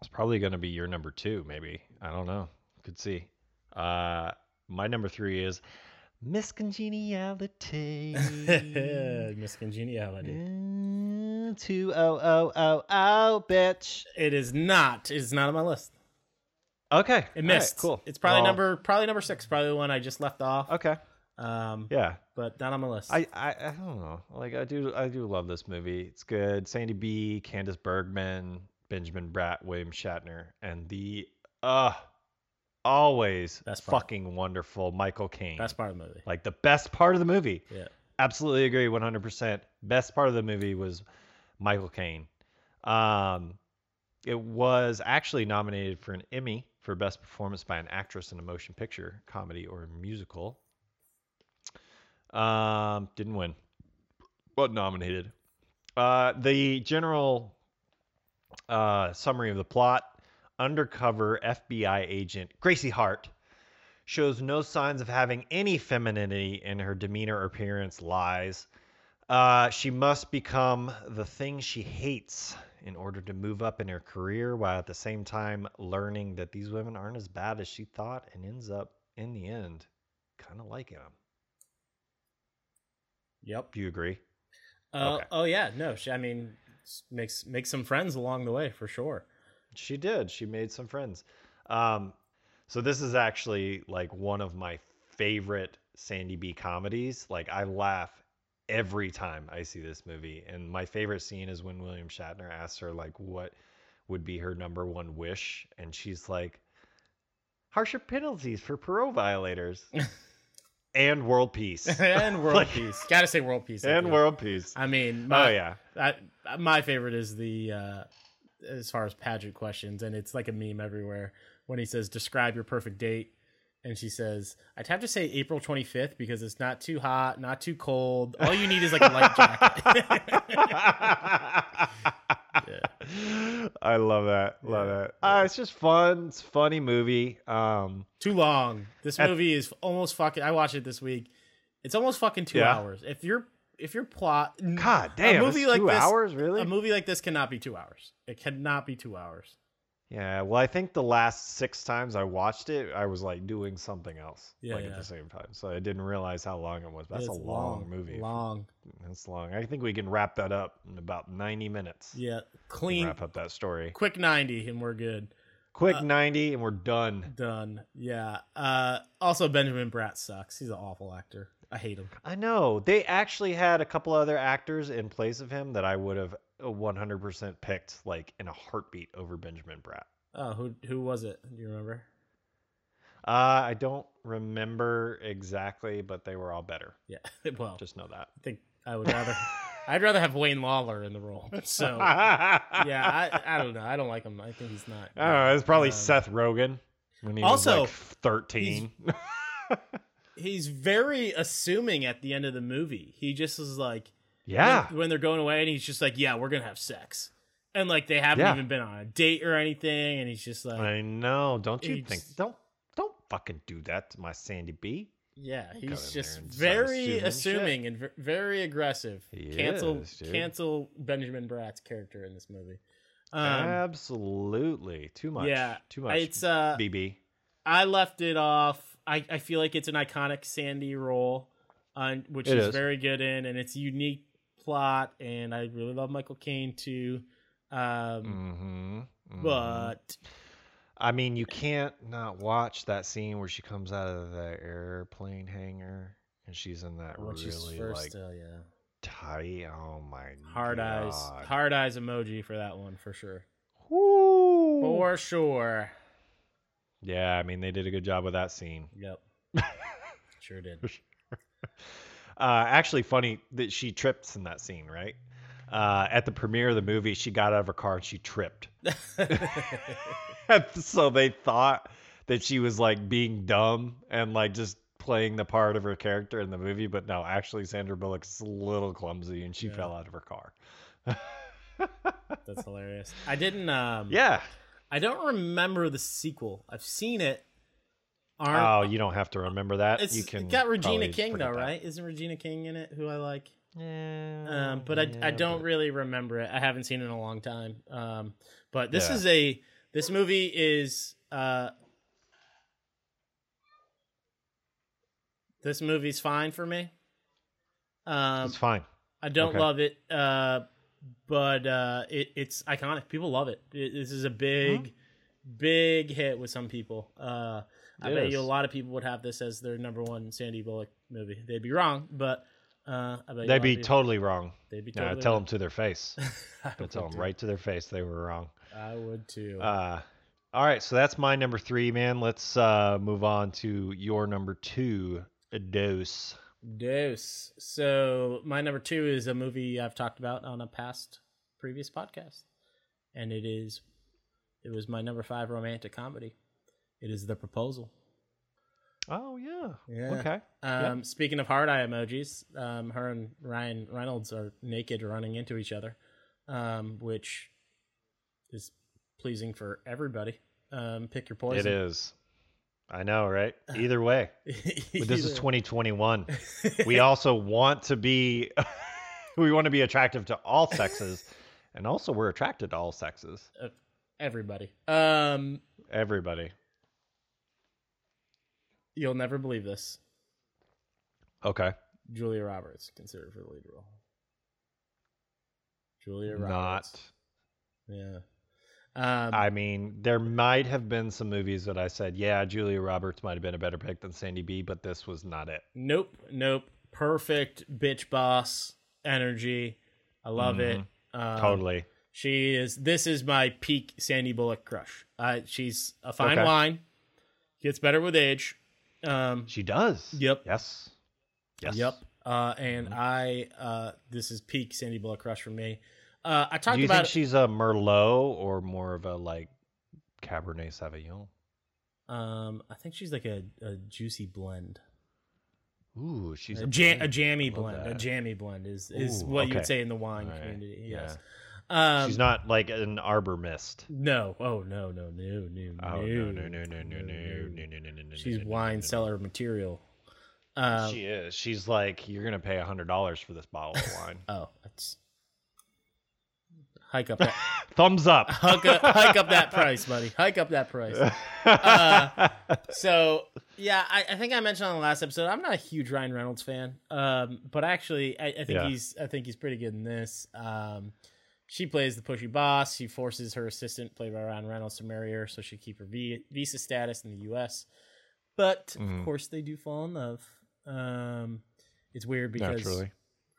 it's probably gonna be your number two, maybe. I don't know. Could see. Uh my number three is Miss Congeniality. miss congeniality Mm, Two oh oh oh oh bitch. it is not it's not on my list Okay. it all right, missed cool. it's probably Well, number probably number six probably the one i just left off Okay. um Yeah. but not on my list I, I I don't know. Like I do I do love this movie. It's good. Sandy B, Candace Bergman, Benjamin Bratt, William Shatner, and the uh always Best part. fucking wonderful Michael Caine. best part of the movie like the best part of the movie. yeah Absolutely agree 100%. Best part of the movie was Michael Caine. Um it was actually nominated for an Emmy for best performance by an actress in a motion picture, comedy or musical. Um didn't win. But nominated. Uh the general uh summary of the plot undercover FBI agent Gracie Hart shows no signs of having any femininity in her demeanor or appearance lies. Uh, she must become the thing she hates in order to move up in her career while at the same time learning that these women aren't as bad as she thought and ends up, in the end, kind of liking them. yep Do you agree? Uh, Okay. Oh yeah, no. She, I mean, makes make some friends along the way for sure. She did. She made some friends. Um, So this is actually like one of my favorite Sandy B comedies. Like I laugh every time I see this movie. And my favorite scene is when William Shatner asks her like what would be her number one wish and she's like harsher penalties for parole violators and world peace. and world Like- peace. Got to say world peace. and world peace. I mean, my, oh yeah. I, my favorite is the uh, as far as pageant questions, and it's like a meme everywhere when he says, "Describe your perfect date," and she says, "I'd have to say April 25th because it's not too hot, not too cold. All you need is like a light jacket." I love that. Love Yeah. that. Uh, it's just fun. It's a funny movie. Um, too long. This At- movie is almost fucking. I watched it this week. It's almost fucking two Yeah. hours. If you're if your plot, God damn, movie like two this- hours, really? a movie like this cannot be two hours. It cannot be two hours. Yeah. Well, I think the last six times I watched it, I was like doing something else, Yeah, like at yeah. the same time, so I didn't realize how long it was. That's It's a long, movie. Long. That's long. I think we can wrap that up in about ninety minutes. Yeah, clean. Wrap up that story. quick 90 and we're good Quick Uh, ninety, and we're done. done yeah uh also benjamin bratt sucks he's an awful actor i hate him I know they actually had a couple other actors in place of him that I would have 100% picked like in a heartbeat over Benjamin Bratt. oh who who was it do you remember Uh, I don't remember exactly, but they were all better. yeah well Just know that. i think i would rather i'd rather have wayne lawler in the role so yeah, I, I don't know i don't like him i think he's not I don't know. It's probably Um, Seth Rogen when he also, was like 13. He's very assuming at the end of the movie he just is like yeah. when, when they're going away and he's just like yeah we're gonna have sex and like they haven't Yeah. even been on a date or anything and he's just like I know. Don't you think? just- Don't don't fucking do that to my Sandy B. Yeah, he's just there and start very assuming assuming and ve- very aggressive. He cancel is, cancel Benjamin Bratt's character in this movie. Um, Absolutely. Too much. yeah, Too much. it's uh, BB. I left it off. I, I feel like it's an iconic Sandy role, uh, which It is is. very good in, and it's a unique plot, and I really love Michael Caine too. Um, Mm-hmm. But I mean, you can't not watch that scene where she comes out of the airplane hangar and she's in that when she's really first, like uh, yeah, tight. Oh my hard God. eyes, hard eyes emoji for that one for sure, Woo. for sure. Yeah, I mean they did a good job with that scene. Yep, sure did. Uh, actually, funny that she trips in that scene, right? Uh, at the premiere of the movie, she got out of her car and she tripped. so they thought that she was like being dumb and like just playing the part of her character in the movie, but no, actually Sandra Bullock's a little clumsy and she Yeah. fell out of her car. That's hilarious. I didn't. Um, Yeah. I don't remember the sequel. I've seen it. Oh, Aren't, you don't have to remember that. it's you can it got Regina King though, that. right? Isn't Regina King in it? Who I like. Yeah. Um, but I, I don't but- really remember it. I haven't seen it in a long time. Um, but this Yeah. is a this movie is uh, this movie's fine for me. Um, It's fine. I don't Okay. love it, uh, but uh, it, it's iconic. People love it. it this is a big, big hit with some people. Uh, I bet you a lot of people would have this as their number one Sandy Bullock movie. They'd be wrong, but uh, I bet you a lot They'd be totally wrong. They'd be totally tell wrong. them to their face. I But tell them too. right to their face they were wrong. I would too. Uh, all right, so that's my number three, man. Let's uh, move on to your number two, dose. Dose. So my number two is a movie I've talked about on a past previous podcast, and it is it was my number five romantic comedy. It is The Proposal. Oh yeah. Yeah. Okay. Um, Speaking of hard eye emojis, um, her and Ryan Reynolds are naked running into each other, um, which is pleasing for everybody. Um, pick your poison. It is. I know, right? Either way. But this is 2021. We also want to be we want to be attractive to all sexes. And also we're attracted to all sexes. everybody. Um, Everybody. you'll never believe this. Okay. Julia Roberts considered for the lead role. Julia Roberts. Not Yeah. Um, I mean, there might have been some movies that I said, yeah, Julia Roberts might have been a better pick than Sandy B, but this was not it. Nope, nope. Perfect bitch boss energy. I love it. Um, Mm-hmm. Totally. She is. This is my peak Sandy Bullock crush. Uh, she's a fine Okay. wine. Gets better with age. Um, She does. Yep. Yes. Yes. Yep. Uh, and I. Uh, this is peak Sandy Bullock crush for me. Uh, I talked Do you about think she's a Merlot or more of a like Cabernet Sauvignon? Um, I think she's like a, a juicy blend. Ooh, she's a, a, jam, a jammy blend. A jammy blend is is Ooh, what you would say in the wine right. community. Yeah. Yes. Um, she's not like an arbor mist. No. Oh no no no no Oh no no no no no no no no no no no. She's no, no, wine no, no. cellar material. Um, She is. She's like, you're gonna pay a hundred dollars for this bottle of wine. oh, that's hike up that Thumbs up. hike up, hike up that price, buddy. Hike up that price. Uh, so yeah, I, I think I mentioned on the last episode. I'm not a huge Ryan Reynolds fan, um, but actually, I, I think Yeah. he's I think he's pretty good in this. Um, she plays the pushy boss. She forces her assistant, played by Ryan Reynolds, to marry her so she keep her vi- visa status in the U.S. But Mhm. of course, they do fall in love. Um, it's weird because Naturally.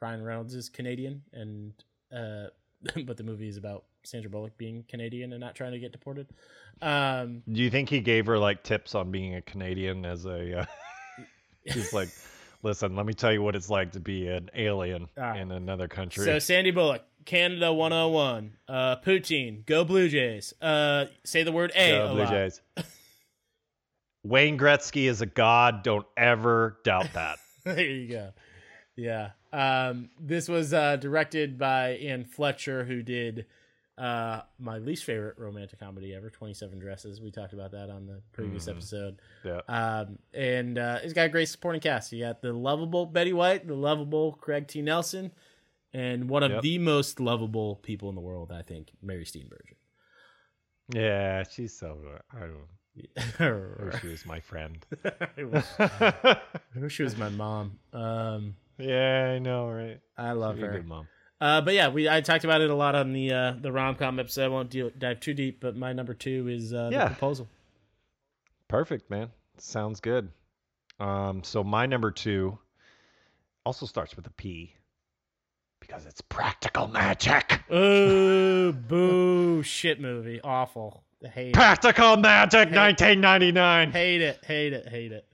Ryan Reynolds is Canadian, and uh, but the movie is about Sandra Bullock being Canadian and not trying to get deported. Um, Do you think he gave her like tips on being a Canadian as a? Uh, he's like, listen, let me tell you what it's like to be an alien right. in another country. So Sandy Bullock, Canada 101. Uh, Poutine, go Blue Jays. Uh, say the word A. Go a Blue lot. Jays. Wayne Gretzky is a god. Don't ever doubt that. there you go. Yeah. Um, this was uh, directed by Anne Fletcher, who did uh, my least favorite romantic comedy ever, 27 Dresses. We talked about that on the previous Mhm. episode. Yeah. Um, and uh, it's got a great supporting cast. You got the lovable Betty White, the lovable Craig T. Nelson, and one of Yep. the most lovable people in the world, I think, Mary Steenburgen. Yeah, she's so. I don't. I wish she was my friend. wish, I wish she was my mom. Um, yeah, I know, right? I love She's a her. good mom. Uh, but yeah, we I talked about it a lot on the uh, the rom com episode. I won't deal, dive too deep, but my number two is uh, Yeah. the proposal. Perfect, man. Sounds good. Um, so my number two also starts with a P because it's practical magic. Oh, boo! Shit movie, awful. Hate it. Practical Magic, 1999. Hate it. Hate it. Hate it.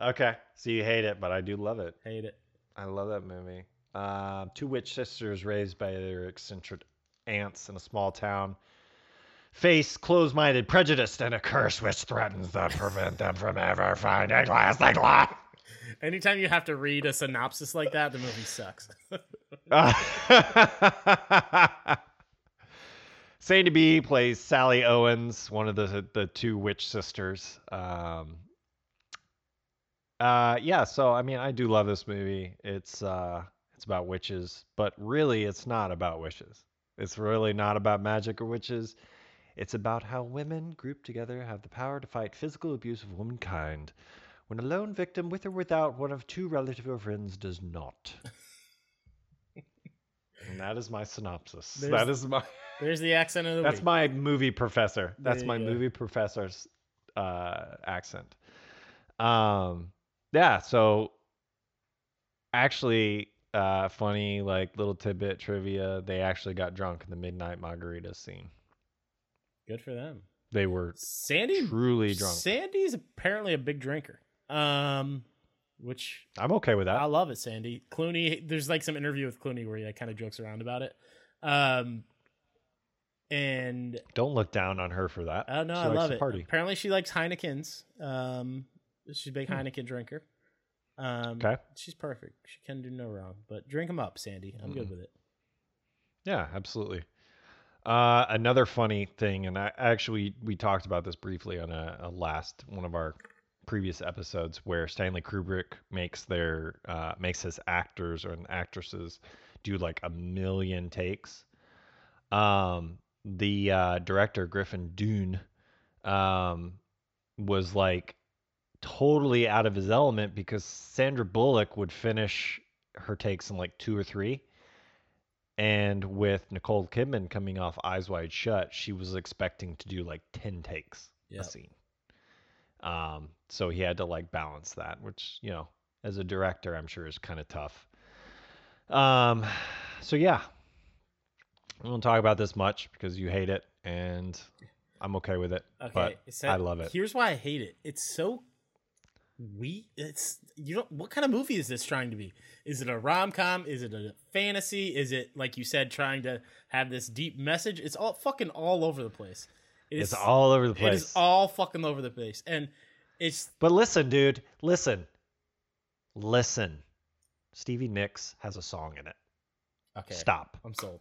Okay, so you hate it, but I do love it. Hate it. I love that movie. Uh, two witch sisters raised by their eccentric aunts in a small town face closed-minded prejudice and a curse which threatens to prevent them from ever finding lasting life. Anytime you have to read a synopsis like that, the movie sucks. Sandy B plays Sally Owens, one of the the two witch sisters. Um, uh, yeah, so I mean, I do love this movie. It's uh, it's about witches, but really, it's not about witches. It's really not about magic or witches. It's about how women grouped together have the power to fight physical abuse of womankind when a lone victim, with or without one of two relative or friends, does not. and that is my synopsis. There's- that is my There's the accent of the movie. that's week. my movie professor. That's my go. movie professor's uh, accent. Um, yeah. So actually, uh, funny like little tidbit trivia. They actually got drunk in the midnight margarita scene. Good for them. They were Sandy truly drunk. Sandy's apparently a big drinker. Um, which I'm okay with that. I love it, Sandy. Clooney, there's like some interview with Clooney where he like, kind of jokes around about it. Um, and Don't look down on her for that. oh no, She I love it. Party. Apparently, she likes Heinekens. Um, she's a big Hmm. Heineken drinker. Um, Okay. she's perfect. She can do no wrong. But drink them up, Sandy. I'm good Mm-mm. with it. Yeah, absolutely. Uh, another funny thing, and I actually we talked about this briefly on a, a last one of our previous episodes, where Stanley Kubrick makes their uh, makes his actors and actresses do like a million takes. Um, the uh, director Griffin Dunne um, was like totally out of his element because Sandra Bullock would finish her takes in like two or three And with Nicole Kidman coming off Eyes Wide Shut, she was expecting to do like 10 takes Yep. a scene. Um, so he had to like balance that, which, you know, as a director, I'm sure is kind of tough. Um, so yeah, I won't talk about this much because you hate it and I'm okay with it. Okay, but so I love it. Here's why I hate it. It's so we. It's you don't. What kind of movie is this trying to be? Is it a rom com? Is it a fantasy? Is it like you said, trying to have this deep message? It's all fucking all over the place. It It's is- all over the place. it is all fucking over the place, and it's But listen, dude, listen. Listen. Stevie Nicks has a song in it. okay. Stop. I'm sold.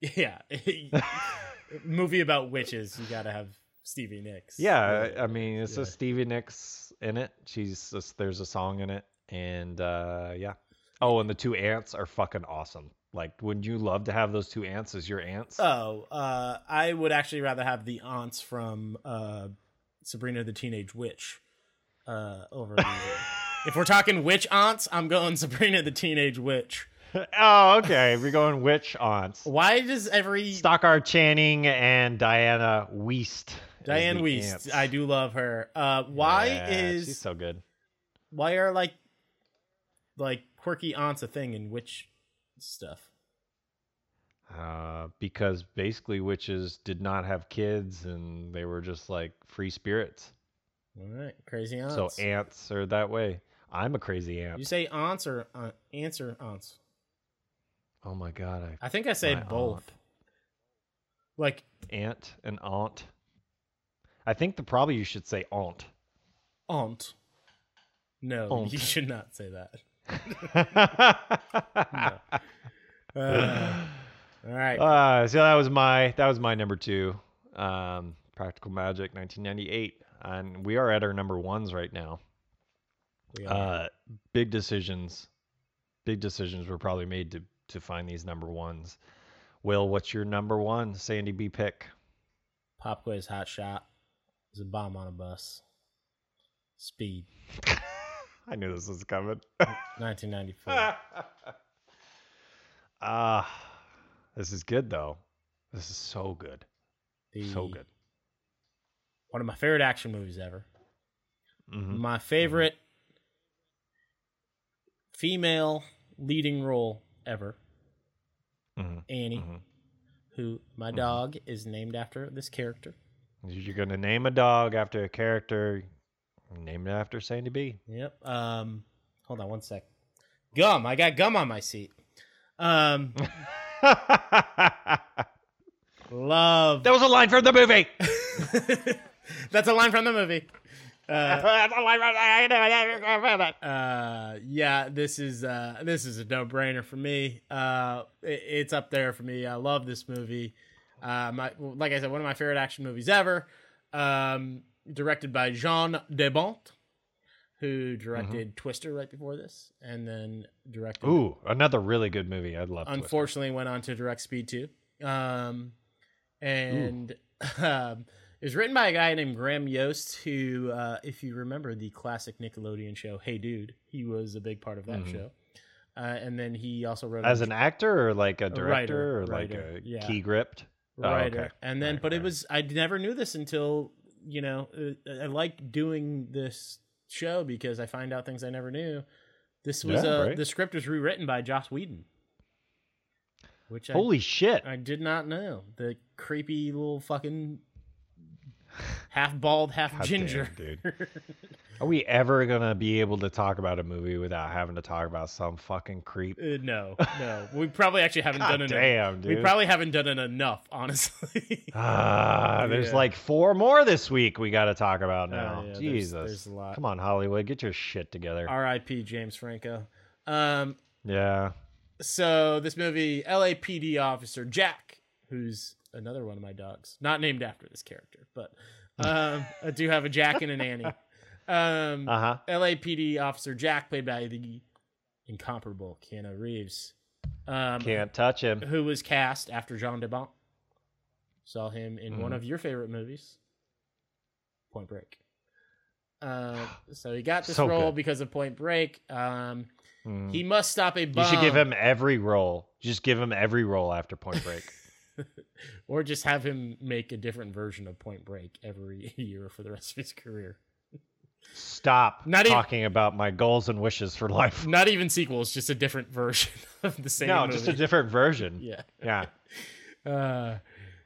Yeah, movie about witches. You got to have Stevie Nicks. Yeah, I mean, it's Yeah. a Stevie Nicks in it. She's just, there's a song in it, and uh, yeah. Oh, and the two ants are fucking awesome. Like, wouldn't you love to have those two ants as your ants? Oh, uh, I would actually rather have the aunts from uh, Sabrina the Teenage Witch uh, over. if we're talking witch aunts, I'm going Sabrina the Teenage Witch. oh, okay. We're going witch aunts. Why does every Stockard Channing and Diana Wiest. Dianne Wiest? I do love her. Uh, why Yeah, is she's so good? why are like like quirky aunts a thing in witch stuff? Uh, because basically witches did not have kids and they were just like free spirits. All right, crazy aunts. So ants are that way. I'm a crazy aunt. you say aunts or uh, aunts or aunts? oh my god, I I think I say both. aunt. Like aunt and aunt. I think the probably you should say aunt. aunt. No, Aunt. you should not say that. Uh, all right. Uh, so that was my that was my number two. Um, Practical Magic, 1998, and we are at our number ones right now. We are. Uh, big decisions, big decisions were probably made to to find these number ones. Will, what's your number one Sandy B pick? Pop quiz hot shot. There's a bomb on a bus. Speed. I knew this was coming. 1994. Ah, this is good though. This is so good, The, so good. One of my favorite action movies ever. Mhm. My favorite female leading role ever. Mhm. Annie, Mhm. who my dog is named after this character. You're gonna name a dog after a character. Name it after Sandy B. Yep. Um, hold on one sec. Gum. I got gum on my seat. Um, love. That was a line from the movie. That's a line from the movie. Uh, That's a line from the uh, yeah, this is uh, this is a no brainer for me. Uh, it, it's up there for me. I love this movie. Uh, my like I said, one of my favorite action movies ever. Um, directed by Jean de Bont, who directed Twister right before this, and then directed. Ooh, another really good movie. I'd love. Twister. unfortunately, went on to direct Speed Two. Um, and um, it was written by a guy named Graham Yost, who, uh, if you remember the classic Nickelodeon show Hey Dude, he was a big part of that Mhm. show. Uh, and then he also wrote as an actor or like a writer, director or like a yeah. key gripped. Oh, okay. And then, Right, but it was I never knew this until you know uh, I like doing this show because I find out things I never knew. This was Yeah, uh, right. the script was rewritten by Joss Whedon, which I Holy shit! I did not know. The creepy little fucking half bald, half God ginger. damn, dude. Are we ever gonna be able to talk about a movie without having to talk about some fucking creep? Uh, no, no. We probably actually haven't done it. damn, dude. We probably haven't done it enough, honestly. Ah, there's Yeah. like four more this week we got to talk about now. yeah, there's- Jesus, there's a lot. Come on, Hollywood, get your shit together. R.I.P. James Franco. Um, yeah. so this movie, LAPD officer Jack, who's another one of my dogs, not named after this character, but um, I do have a Jack and an Annie. Um, Uh huh. LAPD officer Jack, played by the incomparable Keanu Reeves, um, Can't touch him. who was cast after Jean de Bont. Saw him in one Mhm. of your favorite movies, Point Break. Uh, so he got this So role good. because of Point Break. Um, Mm. He must stop a bomb. You should give him every role. Just give him every role after Point Break. or just have him make a different version of Point Break every year for the rest of his career. Stop Not even- talking about my goals and wishes for life. Not even sequels, just a different version of the same. no, movie. just a different version. yeah. Yeah. Uh,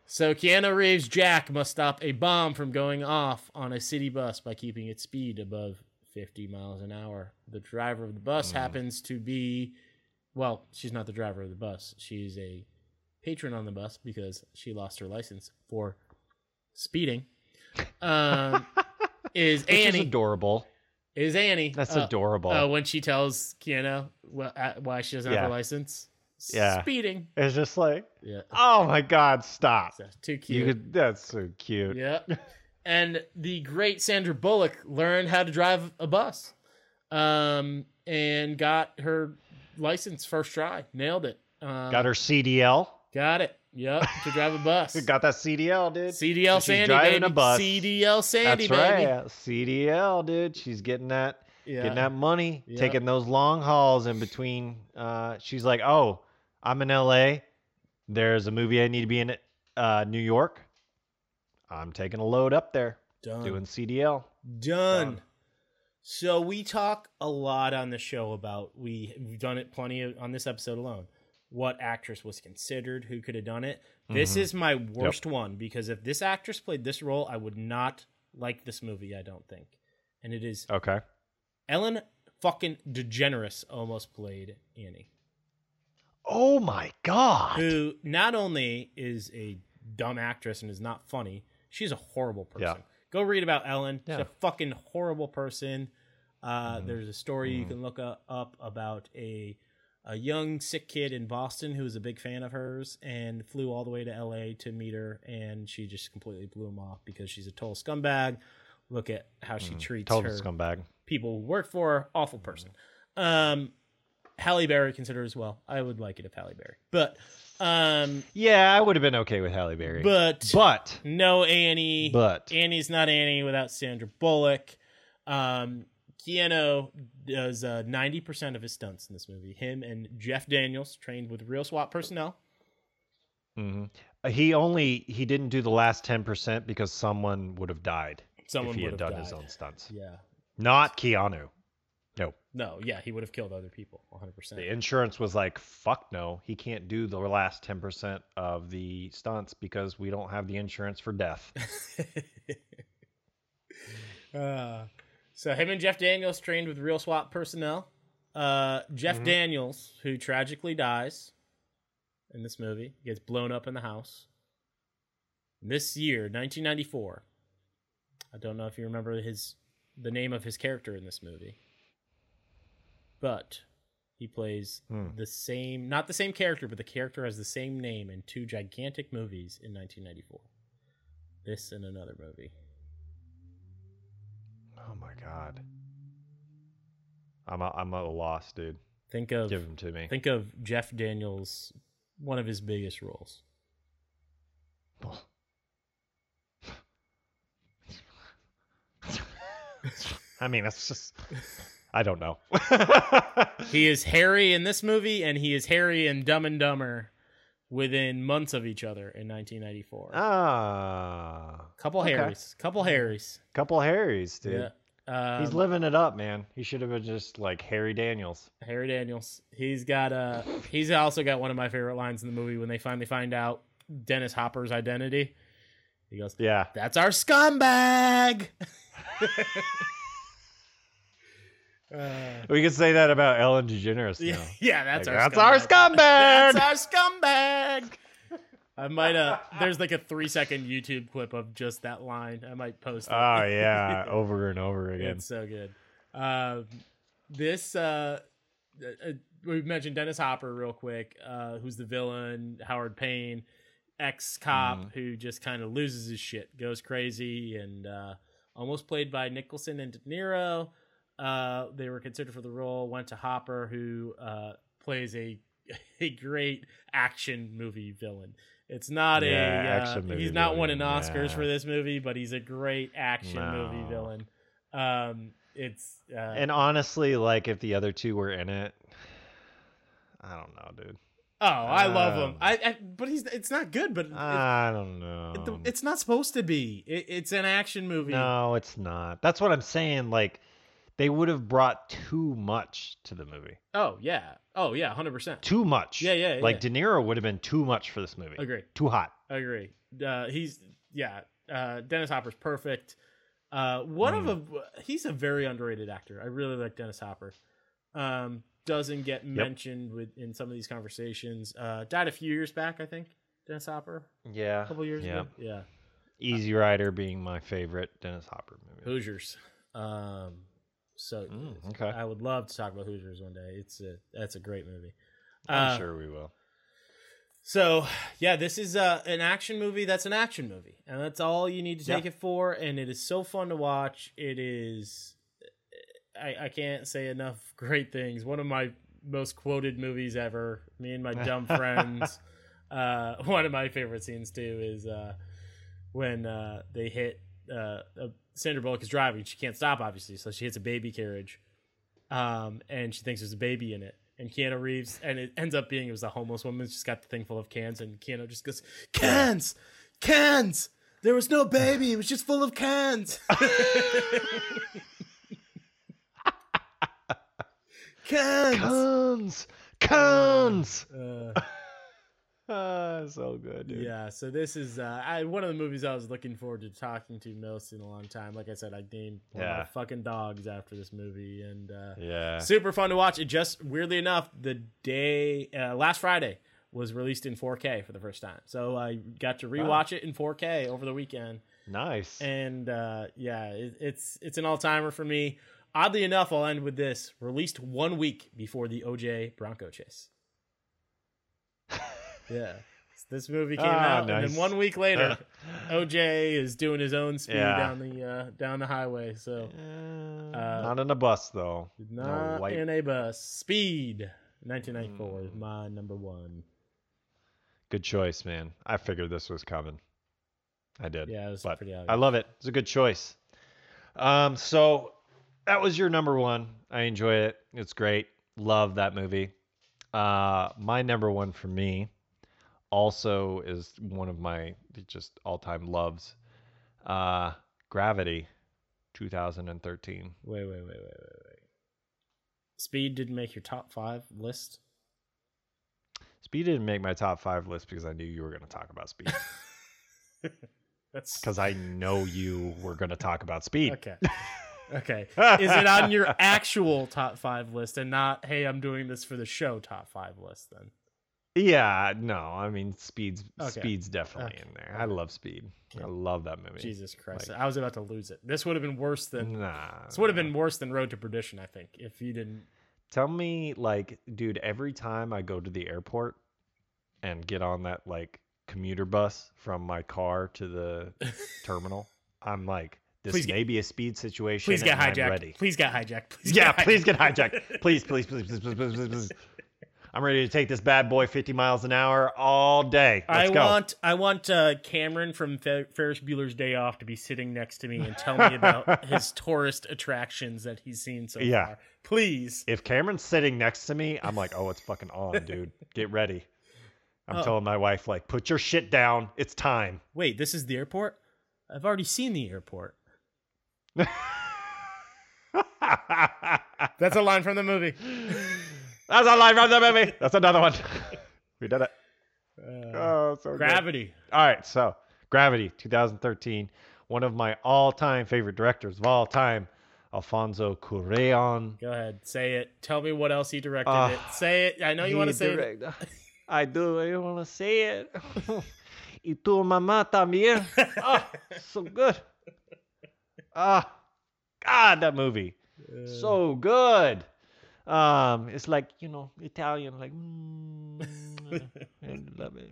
so Keanu Reeves' Jack must stop a bomb from going off on a city bus by keeping its speed above 50 miles an hour. The driver of the bus Hmm. happens to be, well, she's not the driver of the bus. She's a patron on the bus because she lost her license for speeding. Um, is Which is Annie? adorable. is Annie? That's uh, adorable. uh, when she tells Keanu wh- uh, why she doesn't have Yeah. her license. Yeah. Speeding. it's just like, Yeah. oh my God, stop. So, too cute. You could. That's so cute. Yeah. and the great Sandra Bullock learned how to drive a bus um, and got her license first try. Nailed it. Um, Got her CDL. Got it. Yep. To drive a bus. Got that CDL, dude. CDL She's Sandy, driving baby. a bus. CDL Sandy, That's baby. right. CDL, dude. She's getting that. Yeah. getting that money, Yeah. taking those long hauls in between. Uh, she's like, "Oh, I'm in LA. There's a movie I need to be in uh, New York. I'm taking a load up there, Done. doing CDL." Done. Done. So we talk a lot on the show about we we've done it plenty of, on this episode alone. What actress was considered? Who could have done it? This Mhm. is my worst one because if this actress played this role, I would not like this movie. I don't think, and it is Okay. Ellen fucking DeGeneres almost played Annie, Oh my god. who not only is a dumb actress and is not funny, she's a horrible person. Yeah. Go read about Ellen. She's a fucking horrible person. Uh, Mhm. There's a story you Mhm. can look up about a a young sick kid in Boston who was a big fan of hers and flew all the way to LA to meet her, and she just completely blew him off because she's a total scumbag. Look at how she Mm, treats Total her scumbag. people who work for her. Awful person. Um, Halle Berry considered as well. I would like it if Halle Berry, but um, Yeah, I would have been okay with Halle Berry. but but no Annie. but Annie's not Annie without Sandra Bullock. Um, Keanu does uh, 90% of his stunts in this movie. Him and Jeff Daniels trained with real SWAT personnel. mhm. Uh, he only he didn't do the last ten percent because someone would have died Someone if he had done died. his own stunts. Yeah. Not Keanu. No. No, yeah, he would have killed other people 100%. The insurance was like, fuck no, he can't do the last 10% of the stunts because we don't have the insurance for death. uh, so him and Jeff Daniels trained with real SWAT personnel. Uh, Jeff Mhm. Daniels, who tragically dies in this movie, gets blown up in the house. This year, 1994. I don't know if you remember his the name of his character in this movie, but he plays Hmm. the same, not the same character, but the character has the same name in two gigantic movies in 1994. This and another movie. Oh my god. I'm a, I'm at a loss, dude. Think of Give him to me. think of Jeff Daniels, one of his biggest roles. I mean, that's just. I don't know. He is Harry in this movie, and he is Harry in Dumb and Dumber within months of each other in 1994. ah, couple okay. Harrys, couple Harrys. couple Harrys, dude. Yeah, He's Um, living it up, man. He should have been just like Harry Daniels. Harry Daniels. He's got uh he's also got one of my favorite lines in the movie when they finally find out Dennis Hopper's identity. He goes, Yeah. "That's our scumbag." uh, We could say that about Ellen DeGeneres yeah, now. yeah, that's Like, our that's our scumbag. That's our scumbag. I might uh there's like a 3 second YouTube clip of just that line. I might post it. Oh yeah, over and over again. It's so good. Um, this uh, uh, uh, we mentioned Dennis Hopper real quick, uh, who's the villain. Howard Payne, ex cop Mhm. who just kind of loses his shit, goes crazy, and uh, almost played by Nicholson and De Niro. Uh, they were considered for the role. Went to Hopper, who uh, plays a a great action movie villain. It's not Yeah, a uh, he's not villain, winning Oscars yeah. for this movie, but he's a great action movie villain. Um, it's uh, And honestly, like if the other two were in it, I don't know, dude. Oh, I love him. Um, I, I but he's it's not good. But it- I don't know. it- it's not supposed to be. It, it's an action movie. no, it's not. That's what I'm saying. Like, they would have brought too much to the movie. Oh yeah. Oh yeah. Hundred percent. Too much. Yeah, yeah, Like. De Niro would have been too much for this movie. Agree. Too hot. I agree. Uh, he's yeah. Uh, Dennis Hopper's perfect. Uh, one Mm. of a he's a very underrated actor. I really like Dennis Hopper. Um, doesn't get mentioned with in some of these conversations. Uh, died a few years back, I think. Dennis Hopper, Yeah. a couple years yeah. ago. Yeah. Easy Rider being my favorite Dennis Hopper movie. Hoosiers. Um, so Mm, okay. I would love to talk about Hoosiers one day. It's a that's a great movie. I'm Uh, sure we will. So yeah, this is uh, an action movie. That's an action movie, and that's all you need to take Yeah. it for. And it is so fun to watch. It is. I, I can't say enough great things. One of my most quoted movies ever. Me and my dumb friends. Uh, one of my favorite scenes too is uh, when uh, they hit uh, uh, Sandra Bullock is driving. She can't stop, obviously, so she hits a baby carriage, um, and she thinks there's a baby in it. And Keanu Reeves, and it ends up being it was a homeless woman. She's got the thing full of cans, and Keanu just goes, "Cans, cans. There was no baby. It was just full of cans." cans. Cons. Cons. Uh, Ah, so good, dude. Yeah, so this is uh, I, one of the movies I was looking forward to talking to most in a long time. Like I said, I named one of my fucking dogs after this movie, and uh, Yeah. super fun to watch. It just weirdly enough, the day uh, last Friday was released in 4K for the first time, so I got to rewatch it in 4K over the weekend, Nice. and uh, yeah, it, it's it's an all timer for me. Oddly enough, I'll end with this: released one week before the OJ Bronco chase. Yeah. This movie came Ah, out, and then one week later, OJ is doing his own speed Yeah. down the uh, down the highway. So Uh, Uh, not in a bus though. not no in a bus. Speed, 1994 Hmm. is my number one. Good choice, man. I figured this was coming. I did. Yeah, it was but pretty obvious. I love it. It's a good choice. Um, so that was your number one. I enjoy it. It's great. Love that movie. Uh, my number one for me also is one of my just all-time loves. Uh, Gravity, 2013. Wait, wait, wait, wait, wait, wait. Speed didn't make your top five list. Speed didn't make my top five list because I knew you were going to talk about Speed. That's Because I know you were going to talk about Speed. okay. Okay. Is it on your actual top five list and not, hey, I'm doing this for the show top five list then? Yeah, no, I mean Speed's Okay. Speed's definitely Okay. in there. I love Speed. Yeah. I love that movie. Jesus Christ. Like- I was about to lose it. This would have been worse than Nah. this would have been worse than Road to Perdition, I think, if you didn't Tell me, like, dude, every time I go to the airport and get on that like commuter bus from my car to the terminal, I'm like, this Please get- may be a speed situation. Please get hijacked. ready. Please get hijacked. Please Yeah, get please get hijacked. Please, please, please, please, please, please, please, please. I'm ready to take this bad boy 50 miles an hour all day. Let's I go. want I want uh, Cameron from Fer- Ferris Bueller's Day Off to be sitting next to me and tell me about his tourist attractions that he's seen so Yeah. far. Please. if Cameron's sitting next to me, I'm like, oh, it's fucking on, dude. Get ready. I'm Oh. telling my wife, like, put your shit down. It's time. Wait, this is the airport? I've already seen the airport. That's a line from the movie. That's a line from the movie. That's another one. we did it. Uh, Oh, so good. Gravity. All right, so Gravity, 2013, one of my all-time favorite directors of all time, Alfonso Cuarón. Go ahead. Say it. Tell me what else he directed Ah, it. Say it. I know you want to say it. I do. I want to say it. y tu mamá también. Ah, so good. Ah, God, that movie. Uh, so good. Um, it's like you know Italian, like mm, I love it.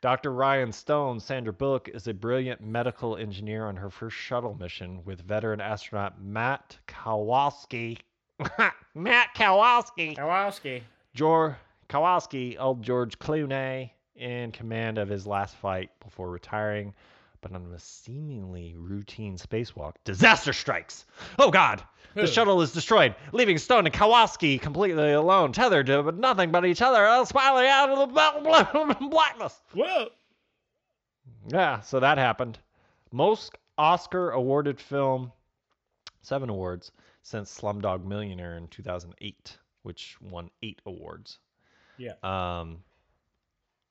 Dr. Ryan Stone, Sandra Bullock, is a brilliant medical engineer on her first shuttle mission with veteran astronaut Matt Kowalski. Matt Kowalski. Kowalski. George Kowalski, old George Clooney, in command of his last fight before retiring. But on a seemingly routine spacewalk, disaster strikes. Oh God! The shuttle is destroyed, leaving Stone and Kowalski completely alone, tethered to nothing but each other, all smiling out of the blackness. Whoa. Yeah, so that happened. Most Oscar awarded film, seven awards, since Slumdog Millionaire in 2008, which won eight awards. Yeah. Um,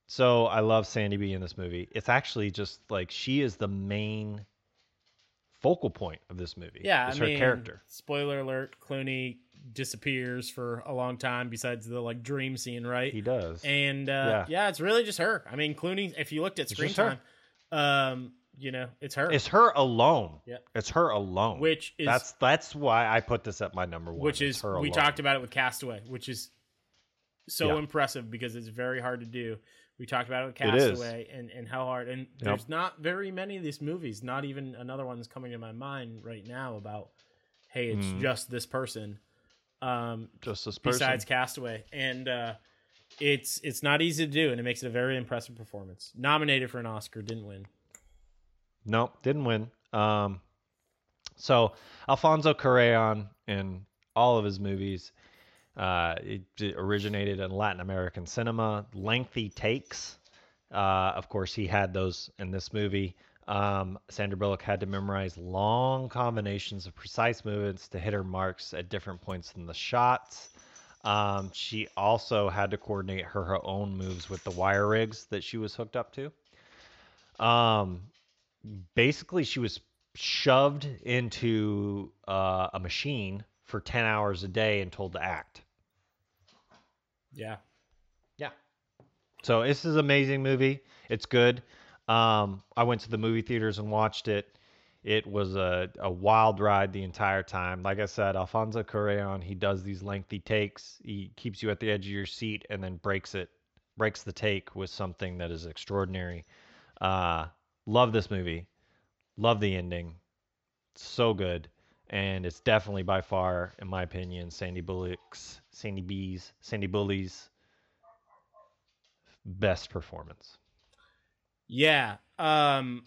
so I love Sandy B in this movie. It's actually just like she is the main focal point of this movie. Yeah, it's I her mean, character. Spoiler alert: Clooney disappears for a long time. Besides the like dream scene, right? He does. and uh, yeah. it's really just her. I mean, Clooney. If you looked at screen time, um, you know, it's her. it's her alone. Yep. It's her alone. which is that's that's why I put this at my number one. which is her we talked about it with Castaway, which is so Yeah. impressive because it's very hard to do. We talked about it with. Castaway and, and how hard and there's not very many of these movies, not even another one one's coming to my mind right now about hey, it's Mhm. just this person. Um just this person. besides Castaway. And uh it's it's not easy to do and it makes it a very impressive performance. Nominated for an Oscar, didn't win. Nope, didn't win. Um, so Alfonso Cuarón in all of his movies, uh, it, originated in Latin American cinema. Lengthy takes. Uh, of course, he had those in this movie. Um, Sandra Bullock had to memorize long combinations of precise movements to hit her marks at different points in the shots. Um, she also had to coordinate her, her own moves with the wire rigs that she was hooked up to. Um, basically she was shoved into uh, a machine for 10 hours a day and told to act Yeah. yeah. So this is an amazing movie. It's good. Um, i went to the movie theaters and watched it. It was a, a wild ride the entire time. Like i said alfonso Cuarón, he does these lengthy takes. He keeps you at the edge of your seat and then breaks it breaks the take with something that is extraordinary. Uh, love this movie. Love the ending. So good and it's definitely by far in my opinion sandy bullock's sandy b's sandy bully's best performance Yeah. Um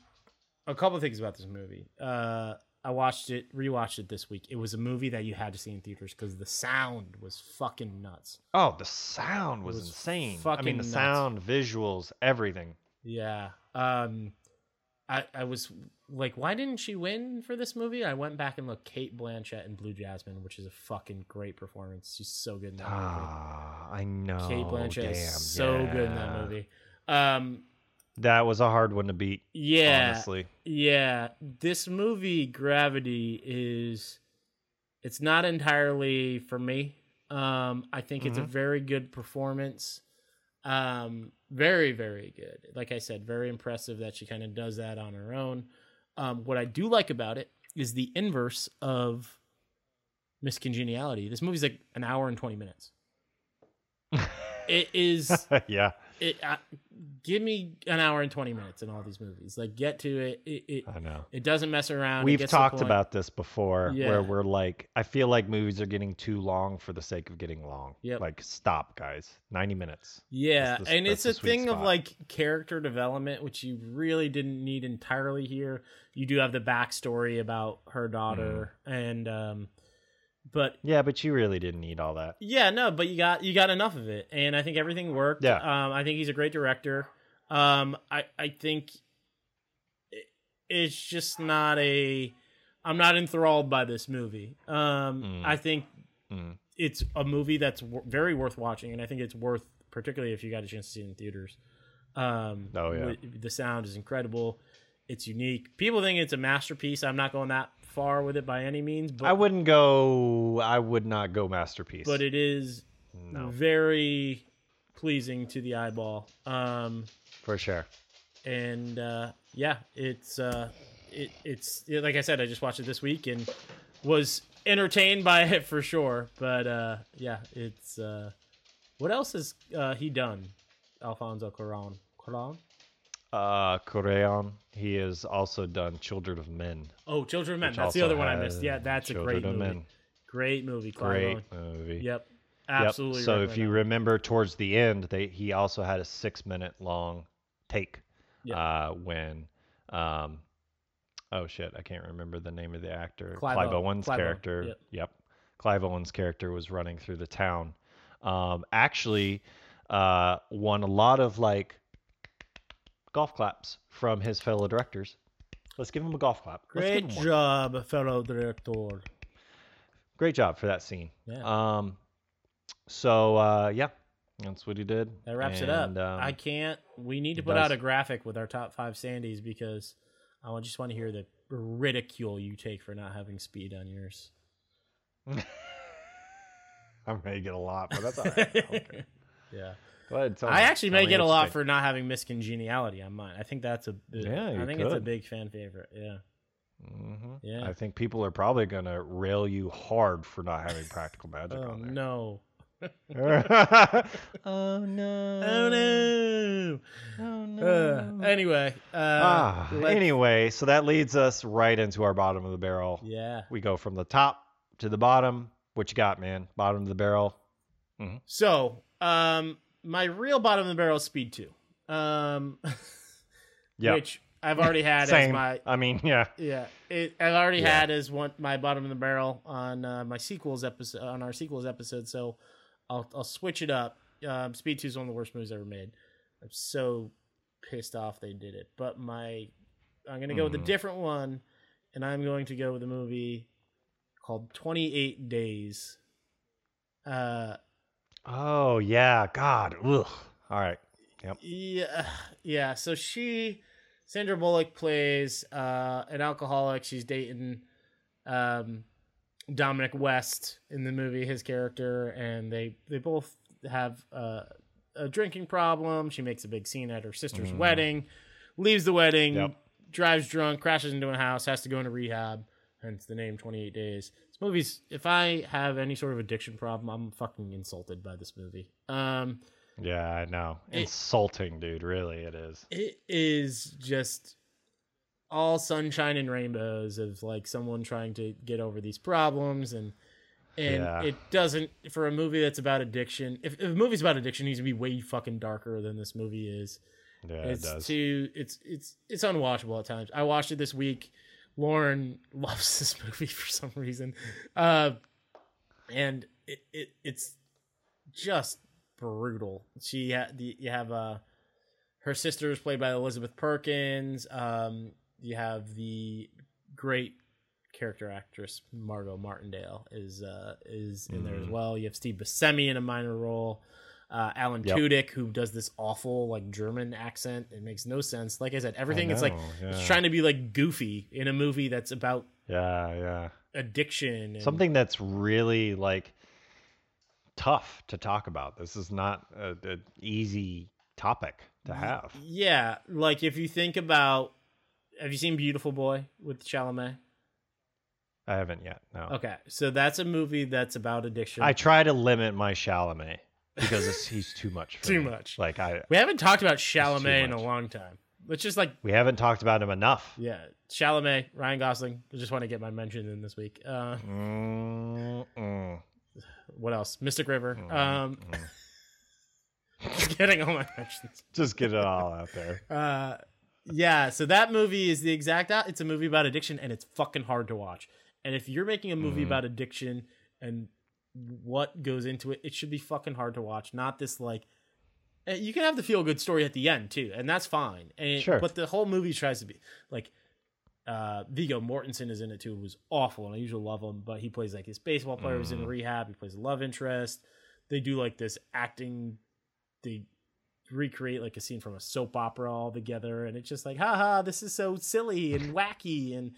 a couple of things about this movie. Uh I watched it, rewatched it this week. It was a movie that you had to see in theaters because the sound was fucking nuts. oh the sound was, was insane i mean the nuts. sound visuals everything Yeah. Um I I was like, why didn't she win for this movie? I went back and looked Cate Blanchett in Blue Jasmine, which is a fucking great performance. She's so good in that movie. ah i know Cate Blanchett damn, is so good in that movie. Um that was a hard one to beat yeah. honestly Yeah, this movie Gravity is it's not entirely for me. Um I think it's a Mhm. very good performance. Um very very good. Like I said, very impressive that she kind of does that on her own. Um what I do like about it is the inverse of Miss Congeniality. This movie's like an hour and 20 minutes. It is yeah it uh, give me an hour and 20 minutes in all these movies. Like get to it. It it, i know it doesn't mess around. We've gets to the talked about this before Yeah. where we're like, I feel like movies are getting too long for the sake of getting long. Yep. Like, stop, guys. 90 minutes. Yeah, the- and it's a that's the sweet thing of like character development, which you really didn't need entirely here. You do have the backstory about her daughter, Mm. and um, but Yeah, but you really didn't need all that. yeah, no, but you got you got enough of it, and I think everything worked. Yeah. um, I think he's a great director. Um, I I think it, it's just not a. I'm not enthralled by this movie. Um, Mm. I think Mm. it's a movie that's w- very worth watching, and I think it's worth, particularly if you got a chance to see it in theaters. Um, Oh, yeah. wi- the sound is incredible. It's unique. People think it's a masterpiece. I'm not going that far with it by any means, but I wouldn't go, I would not go masterpiece. but it is no, very pleasing to the eyeball. Um, for sure. and uh, yeah, it's uh, it, it's yeah, like I said, I just watched it this week and was entertained by it for sure. But uh, yeah, it's uh, what else has uh, he done? Alfonso Cuarón. Cuarón? Uh, Coreon, he has also done Children of Men. Oh, Children of Men. That's the other one I missed. Yeah, that's a great movie. Men. Great movie. Clive Great Owen. movie. Yep. Yep. Absolutely. So right if right you now. remember towards the end, they he also had a six minute long take Yeah. uh, when um, oh shit, I can't remember the name of the actor. Clive Clive, Owen. Owen's Clive Owen, character. yep. Yep. Clive Owen's character was running through the town. Um, actually, uh, won a lot of like golf claps from his fellow directors. Let's give him a golf clap. Let's give Great him one. job, fellow director. Great job for that scene. Yeah. Um, so uh, yeah, that's what he did. That wraps it up. And, um, I can't. We need to put out a graphic with our top five Sandys because I just want to hear the ridicule you take for not having speed on yours. I may get a lot, but that's all right. Okay. yeah, Go ahead. Tell I actually Tell may get a lot for not having Miss Congeniality on mine. I think that's a. Yeah, I you think it's a big fan favorite. Yeah. Mhm. Yeah. I think people are probably gonna rail you hard for not having practical magic Oh on there. no. oh no. Oh no. Oh Uh, anyway. Uh, ah, anyway, so that leads us right into our bottom of the barrel. Yeah. We go from the top to the bottom. What you got, man? Bottom of the barrel. So, um, my real bottom of the barrel is Speed Two. Um, Yeah. which I've already had as Same. my I mean, yeah. Yeah, it, I've already Yeah. had as one my bottom of the barrel on uh, my sequels episode on our sequels episode. So I'll I'll switch it up. Um, Speed Two is one of the worst movies ever made. I'm so pissed off they did it. But my I'm gonna go with a Mhm. different one, and I'm going to go with a movie called 28 Days. Uh, Oh yeah. God. Ugh. All right. Yeah, yeah. So she, Sandra Bullock plays uh, an alcoholic. She's dating um, Dominic West in the movie, his character, and they they both have uh, a drinking problem. She makes a big scene at her sister's Mhm. wedding, leaves the wedding, Yep. drives drunk, crashes into a house, has to go into rehab. Hence the name Twenty Eight Days. Movie's. If I have any sort of addiction problem, I'm fucking insulted by this movie. Um. Yeah, I know. It- Insulting, dude. Really, it is. it is just all sunshine and rainbows of like someone trying to get over these problems and and Yeah. it doesn't for a movie that's about addiction if, if a movie's about addiction it needs to be way fucking darker than this movie is Yeah, it's it does. too it's it's it's unwatchable at times i watched it this week lauren loves this movie for some reason. Uh and it, it it's just brutal. She ha- the, you have uh her sister is played by elizabeth perkins. Um you have the great character actress margo martindale is uh is in there as Mhm. well. You have steve buscemi in a minor role uh, Alan Yep. Tudyk, who does this awful like German accent. It makes no sense. Like I said, everything is like know, it's yeah. trying to be like goofy in a movie that's about Yeah, yeah. addiction. And, Something that's really like tough to talk about. This is not a, a easy topic to have. Yeah, like if you think about, have you seen Beautiful Boy with Chalamet? I haven't yet. No. Okay, so that's a movie that's about addiction. I try to limit my Chalamet because it's, he's too much. For Too me. much. Like I, we haven't talked about Chalamet in a long time. Let's just like we haven't talked about him enough. yeah, Chalamet, Ryan Gosling. I just want to get my mention in this week. Uh, Mm-mm. what else? Mystic River. Um, just getting all my mentions. Just get it all out there. Uh, yeah, so that movie is the exact. It's a movie about addiction, and it's fucking hard to watch. And if you're making a movie Mhm. about addiction and what goes into it, it should be fucking hard to watch. Not this like. You can have the feel good story at the end too, and that's fine. And Sure. but the whole movie tries to be like. Uh, Viggo Mortensen is in it too. Who's awful, and I usually love him, but he plays like his baseball player who's in rehab. He plays a love interest. They do like this acting. They recreate like a scene from a soap opera all together and it's just like haha this is so silly and wacky and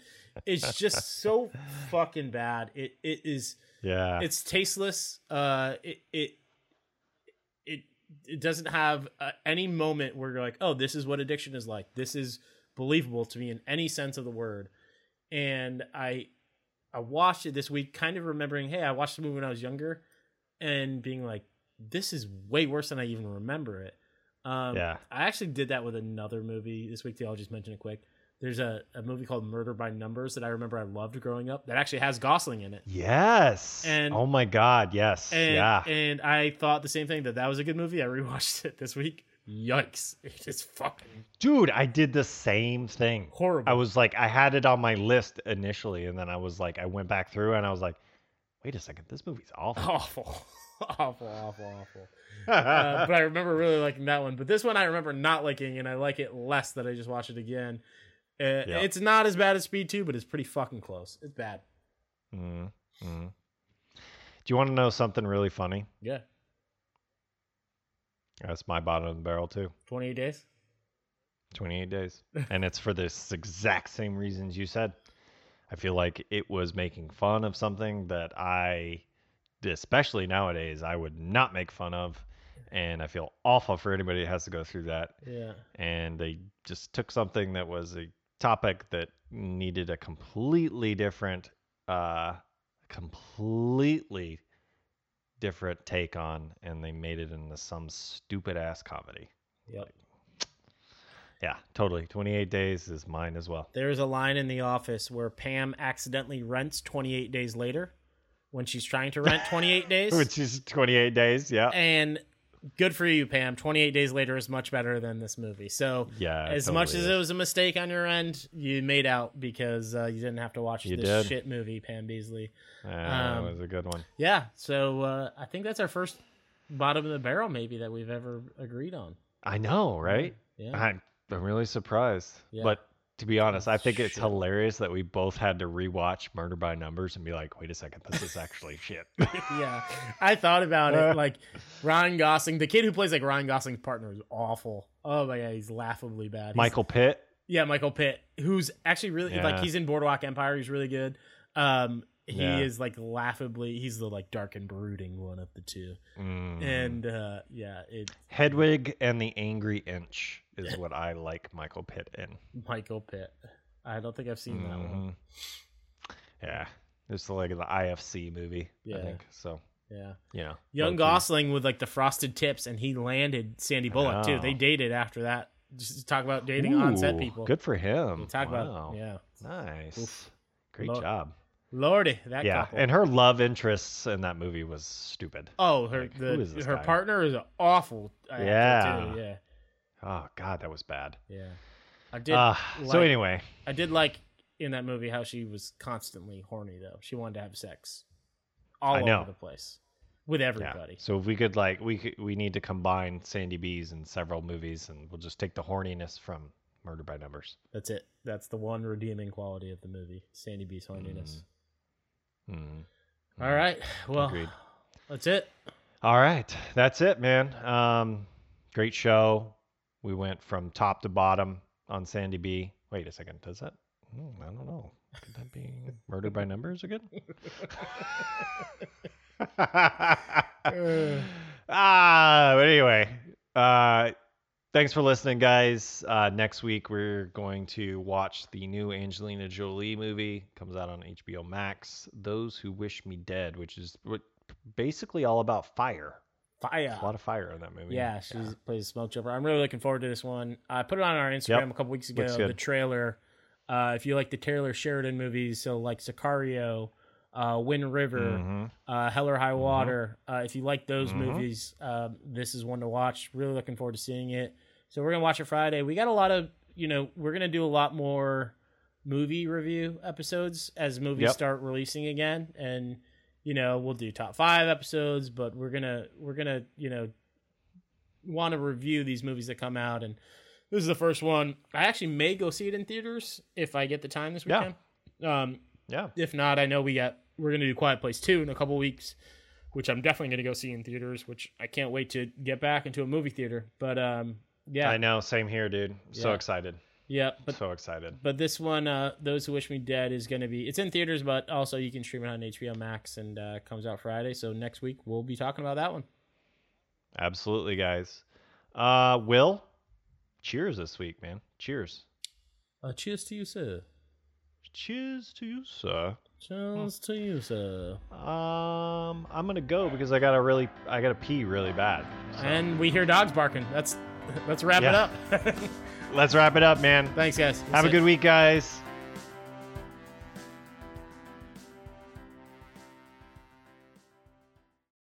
it's just so fucking bad. It it is Yeah. it's tasteless uh it it it, it doesn't have uh, any moment where you're like oh this is what addiction is like. This is believable to me in any sense of the word. And i i watched it this week kind of remembering hey i watched the movie when i was younger and being like this is way worse than i even remember it um Yeah. i actually did that with another movie this week too i'll just mention it quick there's a, a movie called murder by numbers that i remember i loved growing up that actually has gosling in it yes. And- oh my God. Yes. and, yeah. and I thought the same thing that that was a good movie. I rewatched it this week, yikes! It is fucking Dude, I did the same thing. horrible. I was like, I had it on my list initially, and then I was like, I went back through and I was like, wait a second, this movie's awful. awful, awful, awful, awful. Uh, but I remember really liking that one. But this one I remember not liking, and I like it less that I just watched it again. Uh, Yeah. It's not as bad as Speed Two, but it's pretty fucking close. It's bad. mm mm. Do you want to know something really funny? Yeah, That's my bottom of the barrel too. twenty eight days. 28 days. and it's for this exact same reasons you said. I feel like it was making fun of something that I, especially nowadays, I would not make fun of. And I feel awful for anybody that has to go through that. Yeah, And they just took something that was a topic that needed a completely different, uh, completely different take on, and they made it into some stupid ass comedy. yep. Yeah, totally. 28 days is mine as well. There's a line in The Office where Pam accidentally rents 28 days later when she's trying to rent 28 days. Which is 28 days. Yeah. and good for you, Pam. 28 days later is much better than this movie. So, Yeah. as totally much as is. it was a mistake on your end, you made out because uh, you didn't have to watch You this did. shit movie, Pam Beesly. Yeah, um, that was a good one. Yeah, so uh, I think that's our first bottom of the barrel, maybe that we've ever agreed on. I know, right? Yeah, I, I'm really surprised. Yeah. But to be honest, I think it's Shit. hilarious that we both had to rewatch Murder by Numbers and be like, wait a second, this is actually shit. yeah. I thought about it. Like Ryan Gosling, the kid who plays like Ryan Gosling's partner is awful. Oh my god, he's laughably bad. He's- Michael Pitt. Yeah, Michael Pitt, who's actually really like he's in Boardwalk Empire. He's really good. Um, he Yeah. is like laughably. He's the like dark and brooding one of the two. Mm. And uh, yeah, it Hedwig and the Angry Inch is what I like Michael Pitt in. Michael Pitt. I don't think I've seen that one. Mhm. Yeah. It's like the IFC movie, Yeah. I think. So, Yeah, yeah young. Gosling with like the frosted tips, and he landed Sandy Bullock too. They dated after that. Just talk about dating on set people. Good for him. Talk Wow. about yeah, Nice. Oof. Great Lo- job. Lordy, that yeah, couple. and her love interests in that movie was stupid. oh, her like, the her guy? partner is awful. actor, Yeah. too. yeah, Oh God, that was bad. yeah. I did. Uh, so anyway, I did like in that movie how she was constantly horny though. She wanted to have sex all I know. over the place with yeah. everybody. So if we could like we could, we need to combine Sandy Bees in several movies, and we'll just take the horniness from Murder by Numbers. That's it. That's the one redeeming quality of the movie. Sandy B's horniness. Mm. All right. Well, Agreed. that's it. All right, that's it, man. Um, great show. We went from top to bottom on Sandy B. Wait a second, does that? Hmm, I don't know. Could that be Murder by Numbers again? ah, but anyway, uh, thanks for listening, guys. Uh, next week we're going to watch the new Angelina Jolie movie. Comes out on HBO Max. Those Who Wish Me Dead, which is what basically all about fire. Fire. A lot of fire in that movie. Yeah, she plays smoke jumper. I'm really looking forward to this one. I put it on our Instagram Yep. a couple weeks ago. The trailer. Uh, if you like the Taylor Sheridan movies, so like Sicario, uh, Wind River, Mhm. uh, Hell or High Water. Uh, if you like those Mhm. movies, um, this is one to watch. Really looking forward to seeing it. So we're gonna watch it Friday. We got a lot of, you know, we're gonna do a lot more movie review episodes as movies Yep. start releasing again, and you know we'll do top five episodes, but we're gonna we're gonna you know want to review these movies that come out and. This is the first one. I actually may go see it in theaters if I get the time this Yeah. weekend. Um, Yeah. if not, I know we got we're gonna do Quiet Place two in a couple weeks, which I'm definitely gonna go see in theaters. Which I can't wait to get back into a movie theater. But um, yeah, I know. Same here, dude. So Yeah. excited. yeah. But so excited. but this one, uh, Those Who Wish Me Dead, is gonna be it's in theaters, but also you can stream it on HBO Max and uh, comes out Friday. So next week we'll be talking about that one. Absolutely, guys. Uh, Will, cheers this week, man. Cheers. Uh, cheers to you, sir. Cheers to you, sir. Cheers to you, sir. Um, I'm gonna go because I gotta really, I gotta pee really bad. So, And we hear dogs barking. That's let's wrap Yeah. it up. let's wrap it up, man. Thanks, guys. Have a good week, guys.